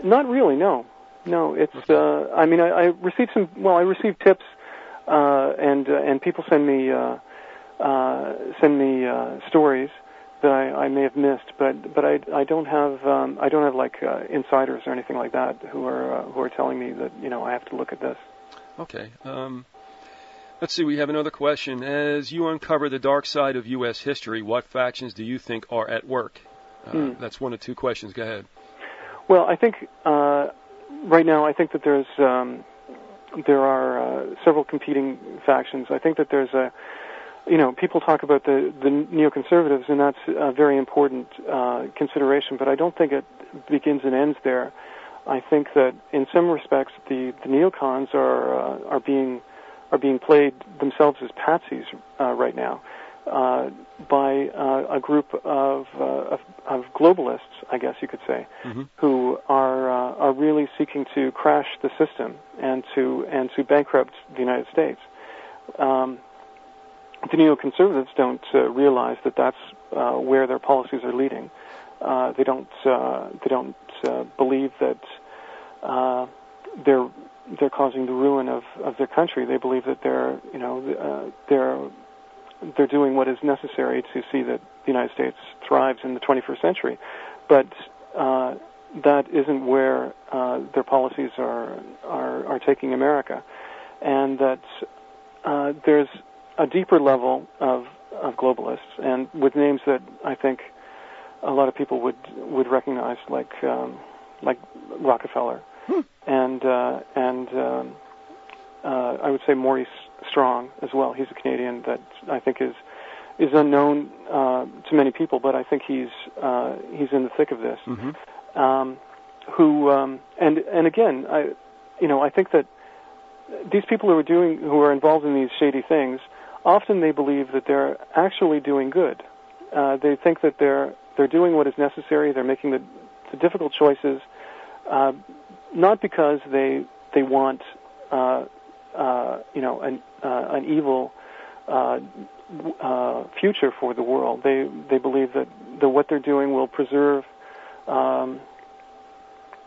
not really, no, no. It's Okay. uh, I mean I, I received some well I received tips uh, and uh, and people send me uh, uh, send me uh, stories that I, I may have missed, but but I I don't have um, I don't have like uh, insiders or anything like that who are uh, who are telling me that you know I have to look at this. Okay. Um, let's see. We have another question. As you uncover the dark side of U.S. history, what factions do you think are at work? Uh, Hmm. That's one of two questions. Go ahead. Well, I think uh, right now I think that there's um, there are uh, several competing factions. I think that there's a you know people talk about the the neoconservatives, and that's a very important uh, consideration. But I don't think it begins and ends there. I think that in some respects the the neocons are uh, are being are being played themselves as patsies uh, right now uh, by uh, a group of, uh, of of globalists, I guess you could say, hmm who are uh, are really seeking to crash the system and to and to bankrupt the United States. Um, the neoconservatives don't uh, realize that that's uh, where their policies are leading. Uh, they don't uh, they don't uh, believe that uh, they're they're causing the ruin of, of their country. They believe that they're you know they're they're doing what is necessary to see that the United States thrives in the 21st century, but that isn't where their policies are, are are taking America, and that there's a deeper level of of globalists, and with names that I think a lot of people would would recognize, like um, like Rockefeller, Hmm. and uh, and um, uh, I would say Maurice Strong as well. He's a Canadian that I think is is unknown uh, to many people, but I think he's uh, he's in the thick of this. hmm Um, who um, and and again, I you know I think that these people who are doing who are involved in these shady things often they believe that they're actually doing good. Uh, they think that they're they're doing what is necessary. They're making the, the difficult choices, uh, not because they they want uh, uh, you know an uh, an evil uh, uh, future for the world. They they believe that that what they're doing will preserve um,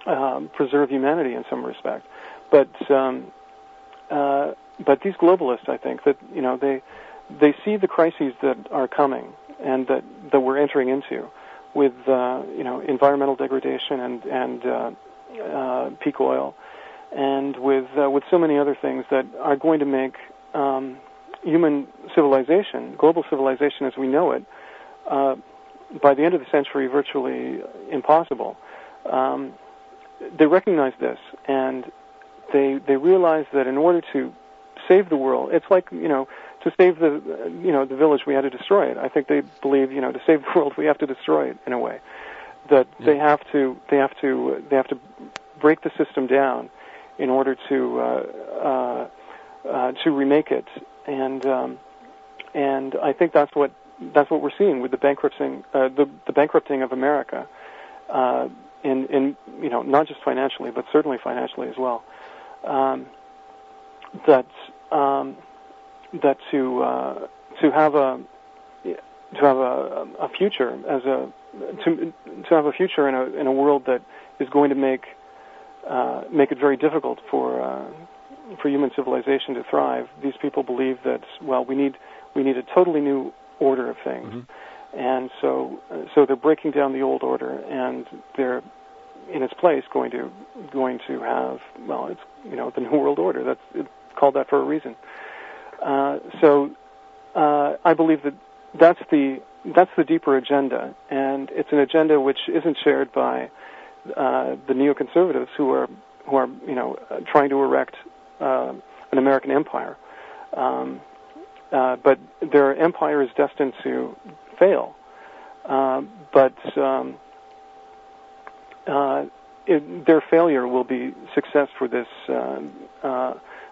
um, preserve humanity in some respect. But um, uh, but these globalists, I think that you know they they see the crises that are coming and that that we're entering into with uh, you know environmental degradation and and uh, uh, peak oil and with uh, with so many other things that are going to make um, human civilization, global civilization as we know it, uh, by the end of the century, virtually impossible. Um, they recognize this, and they they realize that in order to save the world, it's like you know to save the you know the village we had to destroy it. I think they believe you know to save the world we have to destroy it in a way. That yeah. they have to they have to they have to break the system down in order to uh, uh, uh, to remake it, and um, and I think that's what that's what we're seeing with the bankrupting uh, the the bankrupting of America, uh, in in you know not just financially but certainly financially as well. Um, that um, that to uh, to have a to have a, a future as a to to have a future in a in a world that is going to make uh, make it very difficult for uh, for human civilization to thrive. These people believe that well, we need we need a totally new order of things, mm-hmm. and so so they're breaking down the old order, and they're in its place going to going to have well, it's you know the new world order. That's it's called that for a reason. Uh, so uh, I believe that that's the that's the deeper agenda, and it's an agenda which isn't shared by uh, the neoconservatives who are who are you know trying to erect uh, an American empire. Um, uh, but their empire is destined to fail. Uh, but um, it, their failure will be success for this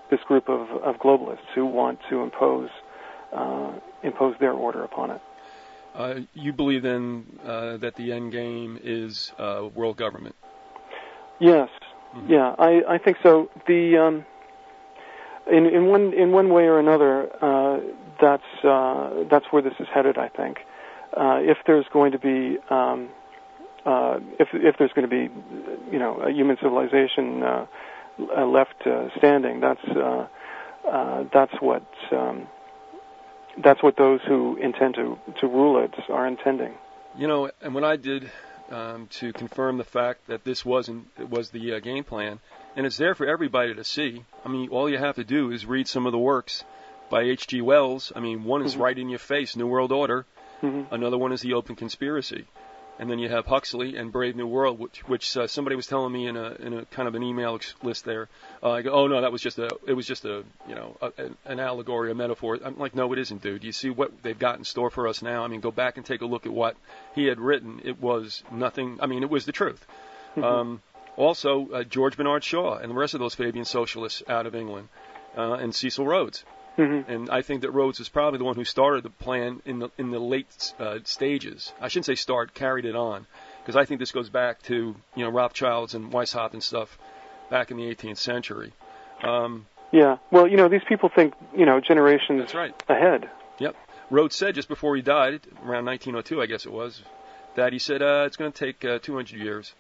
this group of, of globalists who want to impose impose their order upon it. Uh, you believe then uh, that the end game is uh, world government? Yes. Mm-hmm. Yeah, I, I think so. The um, in in one in one way or another, uh, that's uh, that's where this is headed. I think if there's going to be um, if if there's going to be you know a human civilization left standing, that's that's what. Um, that's what those who intend to, to rule it are intending. You know, and what I did um, to confirm the fact that this wasn't was the uh, game plan, and it's there for everybody to see. I mean, all you have to do is read some of the works by H.G. Wells. I mean, one is mm-hmm. right in your face, New World Order. Mm-hmm. Another one is The Open Conspiracy and then you have Huxley and Brave New World, which, which uh, somebody was telling me in a in a kind of an email list there. Uh, I go, oh no, that was just a it was just a you know a, an allegory, a metaphor. I'm like, no, it isn't, dude. You see what they've got in store for us now? I mean, go back and take a look at what he had written. It was nothing. I mean, it was the truth. Mm-hmm. Um, also, uh, George Bernard Shaw and the rest of those Fabian socialists out of England, uh, and Cecil Rhodes. Mm-hmm. And I think that Rhodes is probably the one who started the plan in the in the late uh, stages. I shouldn't say start, carried it on, because I think this goes back to you know Rothschilds and Weishaupt and stuff back in the 18th century. Um, yeah, well, you know these people think you know generations that's right. ahead. Yep. Rhodes said just before he died, around 1902, I guess it was, that he said uh, it's going to take uh, 200 years.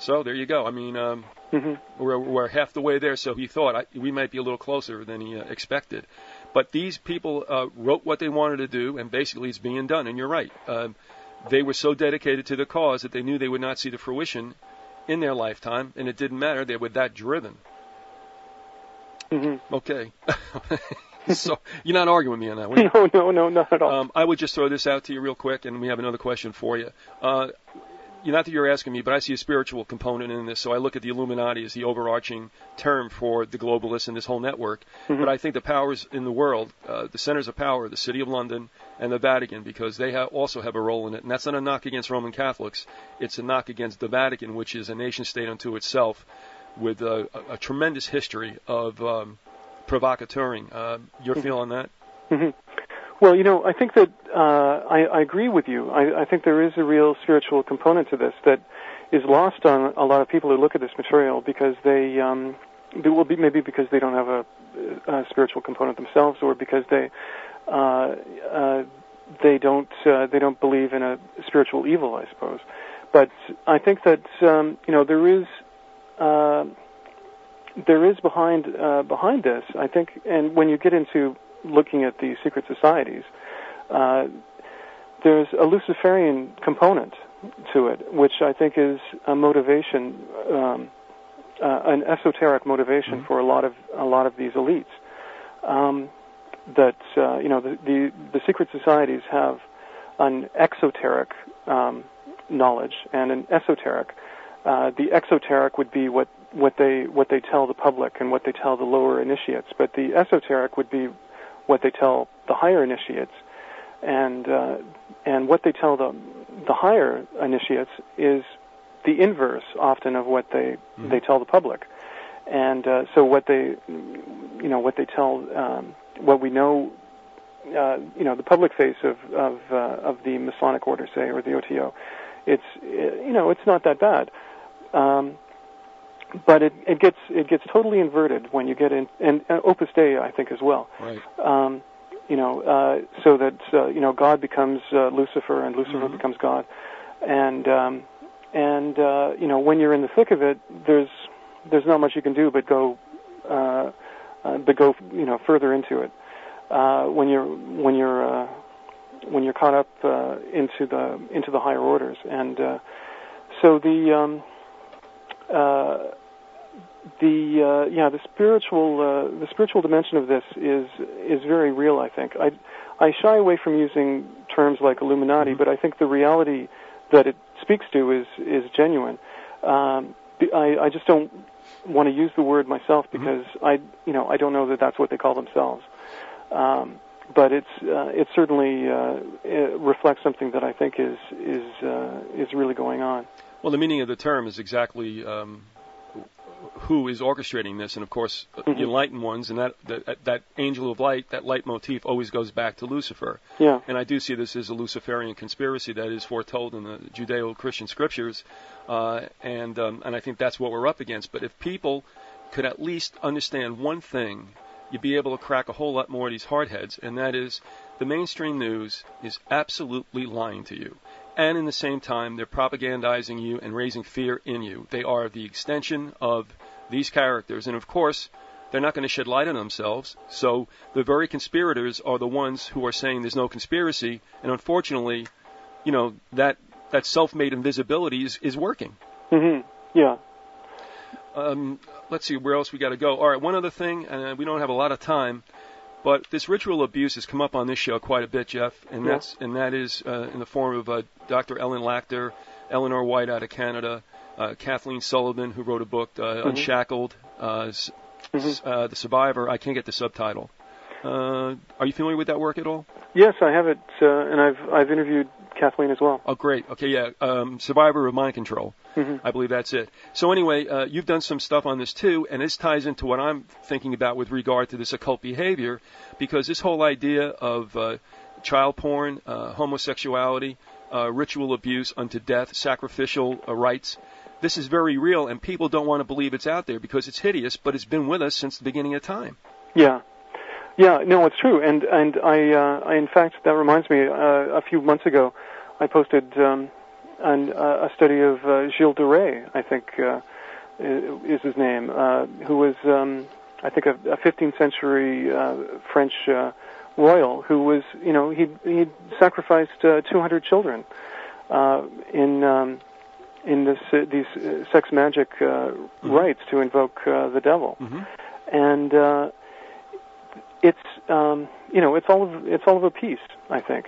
So there you go. I mean, um, mm-hmm. we're, we're half the way there. So he thought I, we might be a little closer than he uh, expected. But these people uh, wrote what they wanted to do, and basically it's being done. And you're right. Uh, they were so dedicated to the cause that they knew they would not see the fruition in their lifetime, and it didn't matter. They were that driven. Mm-hmm. Okay. so you're not arguing with me on that one. No, no, no, not at all. Um, I would just throw this out to you real quick, and we have another question for you. Uh, not that you're asking me, but I see a spiritual component in this. So I look at the Illuminati as the overarching term for the globalists and this whole network. Mm-hmm. But I think the powers in the world, uh, the centers of power, the City of London and the Vatican, because they ha- also have a role in it. And that's not a knock against Roman Catholics. It's a knock against the Vatican, which is a nation state unto itself with a, a, a tremendous history of um, provocateuring. Uh, your mm-hmm. feel on that? Mm-hmm. Well, you know, I think that uh, I, I agree with you. I, I think there is a real spiritual component to this that is lost on a lot of people who look at this material because they, um, they will be maybe because they don't have a, a spiritual component themselves, or because they uh, uh, they don't uh, they don't believe in a spiritual evil, I suppose. But I think that um, you know there is. Uh, there is behind uh, behind this, I think, and when you get into looking at the secret societies, uh, there's a Luciferian component to it, which I think is a motivation um, uh, an esoteric motivation Mhm. for a lot of a lot of these elites. Um, that uh, you know the, the the secret societies have an exoteric um, knowledge and an esoteric. Uh, the exoteric would be what what they what they tell the public and what they tell the lower initiates, but the esoteric would be what they tell the higher initiates, and uh, and what they tell the the higher initiates is the inverse often of what they Mhm. they tell the public, and uh, so what they you know what they tell um, what we know. Uh, you know the public face of of uh, of the Masonic order, say, or the OTO. It's uh, you know it's not that bad, um, but it, it gets it gets totally inverted when you get in, and uh, Opus Dei, I think, as well Right. um, you know, uh, so that uh, you know God becomes uh, Lucifer and Lucifer Mhm. becomes God, and um, and uh, you know when you're in the thick of it, there's there's not much you can do but go, uh, uh, but go you know further into it. Uh, when you're when you're uh, when you're caught up uh, into the into the higher orders, and uh, so the um, uh, the uh, yeah the spiritual uh, the spiritual dimension of this is is very real. I think I I shy away from using terms like Illuminati, Mhm. but I think the reality that it speaks to is is genuine. Um, I I just don't want to use the word myself Mhm. because I you know I don't know that that's what they call themselves. Um, but it's uh, it certainly uh, it reflects something that I think is is uh, is really going on. Well, the meaning of the term is exactly um, who is orchestrating this, and of course, uh, the Mhm. enlightened ones, and that, that that angel of light, that light motif, always goes back to Lucifer. Yeah. And I do see this as a Luciferian conspiracy that is foretold in the Judeo-Christian scriptures, uh, and um, and I think that's what we're up against. But if people could at least understand one thing, you'd be able to crack a whole lot more of these hardheads, and that is the mainstream news is absolutely lying to you. And in the same time, they're propagandizing you and raising fear in you. They are the extension of these characters. And of course, they're not going to shed light on themselves. So the very conspirators are the ones who are saying there's no conspiracy. And unfortunately, you know, that, that self-made invisibility is, is working. Mm-hmm. Yeah. Um, let's see where else we got to go. All right, one other thing, and we don't have a lot of time, but this ritual abuse has come up on this show quite a bit, Jeff, and Yeah. that's and that is uh, in the form of uh, Dr. Ellen Lacter, Eleanor White out of Canada, uh, Kathleen Sullivan, who wrote a book, uh, Mhm. Unshackled, uh, Mhm. uh, the Survivor. I can't get the subtitle. Uh, are you familiar with that work at all? Yes, I have it, uh, and I've I've interviewed Kathleen as well. Oh, great. Okay, yeah. Um, Survivor of Mind Control. hmm I believe that's it. So anyway, uh, you've done some stuff on this too, and this ties into what I'm thinking about with regard to this occult behavior, because this whole idea of uh, child porn, uh, homosexuality, uh, ritual abuse unto death, sacrificial uh, rites, this is very real, and people don't want to believe it's out there because it's hideous, but it's been with us since the beginning of time. Yeah, yeah. No, it's true, and and I, uh, I in fact that reminds me. Uh, a few months ago, I posted um, an, uh, a study of uh, Gilles de Rais, I think uh, is his name, uh, who was um, I think a, a 15th century uh, French uh, royal who was you know he he sacrificed uh, 200 children uh, in. Um, in this, uh, these uh, sex magic uh, rites to invoke uh, the devil, hmm and uh, it's um, you know it's all of it's all of a piece, I think,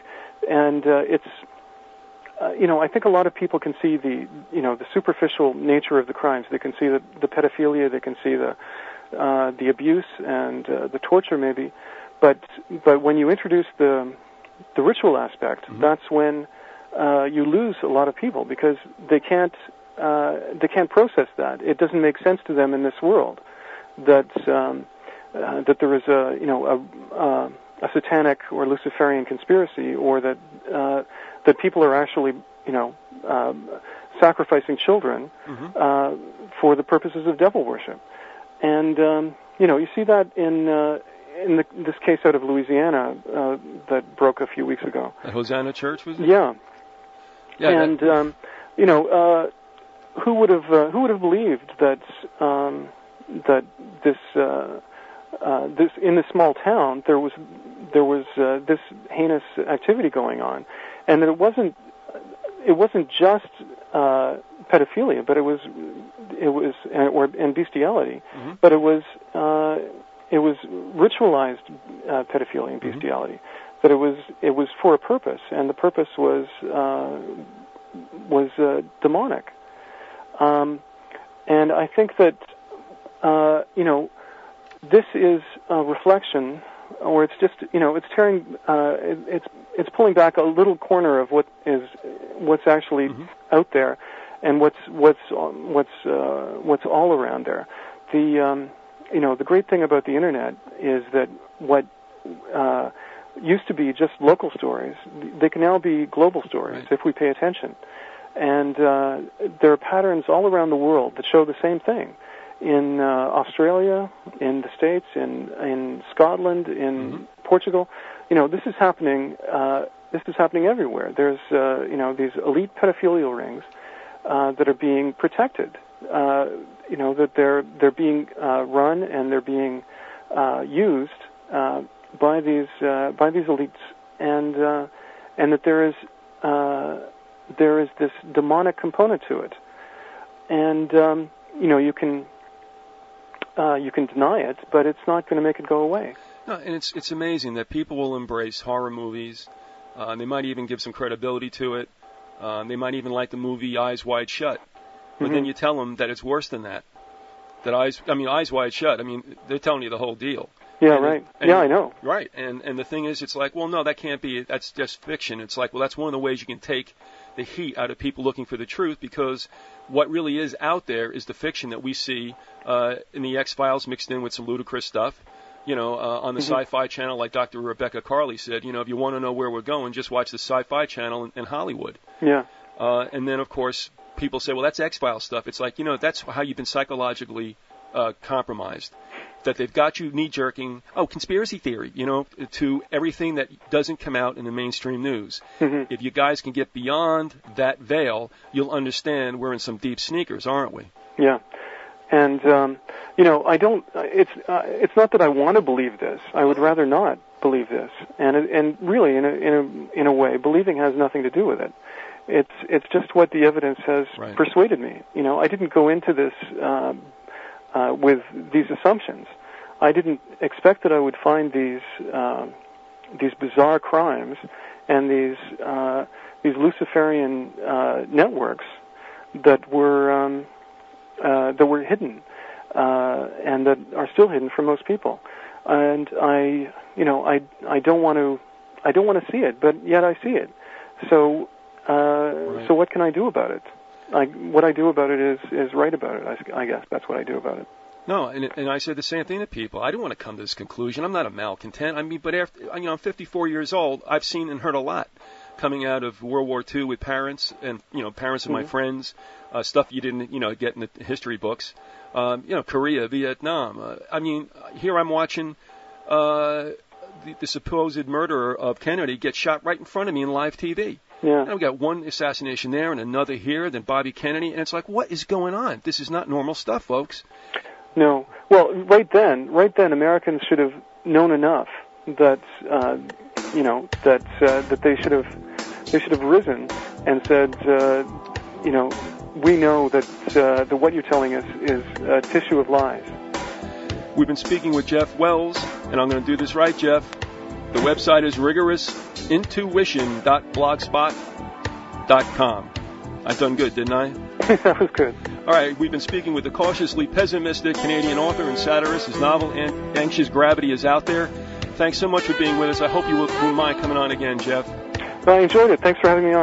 and uh, it's uh, you know I think a lot of people can see the you know the superficial nature of the crimes. They can see the, the pedophilia, they can see the uh, the abuse and uh, the torture maybe, but but when you introduce the the ritual aspect, Mhm. that's when uh, you lose a lot of people because they can't uh, they can't process that. It doesn't make sense to them in this world that um, uh, that there is a you know a, uh, a satanic or Luciferian conspiracy, or that uh, that people are actually you know um, sacrificing children hmm uh, for the purposes of devil worship. And um, you know you see that in uh, in the, this case out of Louisiana uh, that broke a few weeks ago. The Hosanna Church was it? Yeah, Yeah. that- and um, you know, uh, who would have uh, who would have believed that um, that this uh, uh, this in this small town there was there was uh, this heinous activity going on, and that it wasn't it wasn't just uh, pedophilia, but it was it was and, or and bestiality, Mhm. but it was uh, it was ritualized uh, pedophilia and Mhm. bestiality. That it was it was for a purpose, and the purpose was uh, was uh, demonic. Um, and I think that uh, you know this is a reflection, or it's just you know it's tearing uh, it, it's it's pulling back a little corner of what is what's actually Mhm. out there, and what's what's what's uh, what's all around there. The um, you know the great thing about the internet is that what uh, used to be just local stories, they can now be global stories Right. if we pay attention. And uh, there are patterns all around the world that show the same thing. In uh, Australia, in the States, in in Scotland, in Mhm. Portugal, you know this is happening. Uh, this is happening everywhere. There's uh, you know these elite pedophilial rings uh, that are being protected. Uh, you know that they're they're being uh, run and they're being uh, used uh, by these uh, by these elites, and uh, and that there is uh, there is this demonic component to it, and um, you know you can uh, you can deny it, but it's not going to make it go away. No, and it's it's amazing that people will embrace horror movies. Uh, they might even give some credibility to it. They might even like the movie Eyes Wide Shut. But then Mhm. you tell them that it's worse than that. That eyes, I mean, Eyes Wide Shut. I mean, they're telling you the whole deal. Yeah, And- right. and- yeah, I know. Right, and and the thing is, it's like, well, no, that can't be. That's just fiction. It's like, well, that's one of the ways you can take the heat out of people looking for the truth because what really is out there is the fiction that we see uh, in the X Files mixed in with some ludicrous stuff. You know, uh, on the Mhm. Sci-Fi Channel, like Dr. Rebecca Carley said, you know, if you want to know where we're going, just watch the Sci-Fi Channel in, in Hollywood. Yeah. Uh, and then, of course, people say, well, that's X Files stuff. It's like, you know, that's how you've been psychologically uh, compromised. That they've got you knee jerking, oh, conspiracy theory, you know, to everything that doesn't come out in the mainstream news. hmm If you guys can get beyond that veil, you'll understand we're in some deep sneakers, aren't we? Yeah, and um, you know, I don't. It's uh, it's not that I want to believe this. I would rather not believe this. And it- and really, in a in a in a way, believing has nothing to do with it. It's it's just what the evidence has Right. persuaded me. You know, I didn't go into this uh, uh, with these assumptions. I didn't expect that I would find these um these bizarre crimes and these uh, these Luciferian uh, networks that were um, uh, that were hidden uh, and that are still hidden for most people. And I, you know, I I don't want to I don't want to see it, but yet I see it. So uh, Right. so what can I do about it? I, what I do about it is is write about it. I, I guess that's what I do about it. No, and and I said the same thing to people. I don't want to come to this conclusion. I'm not a malcontent. I mean, but after you know, I'm 54 years old. I've seen and heard a lot coming out of World War II with parents and you know parents of my Mhm. friends, uh, stuff you didn't you know get in the history books. Um, you know, Korea, Vietnam. Uh, I mean, here I'm watching uh, the, the supposed murderer of Kennedy get shot right in front of me in live TV. Yeah. And we got one assassination there and another here, then Bobby Kennedy, and it's like, what is going on? This is not normal stuff, folks. No. Well, right then, right then, Americans should have known enough that uh, you know that uh, that they should have they should have risen and said, uh, you know, we know that uh, that what you're telling us is a tissue of lies. We've been speaking with Jeff Wells, and I'm going to do this right, Jeff. The website is rigorousintuition.blogspot.com. I've done good, didn't I? that was good. All right, we've been speaking with the cautiously pessimistic Canadian author and satirist. His novel, An- Anxious Gravity, is out there. Thanks so much for being with us. I hope you will- won't mind coming on again, Jeff. I enjoyed it. Thanks for having me on.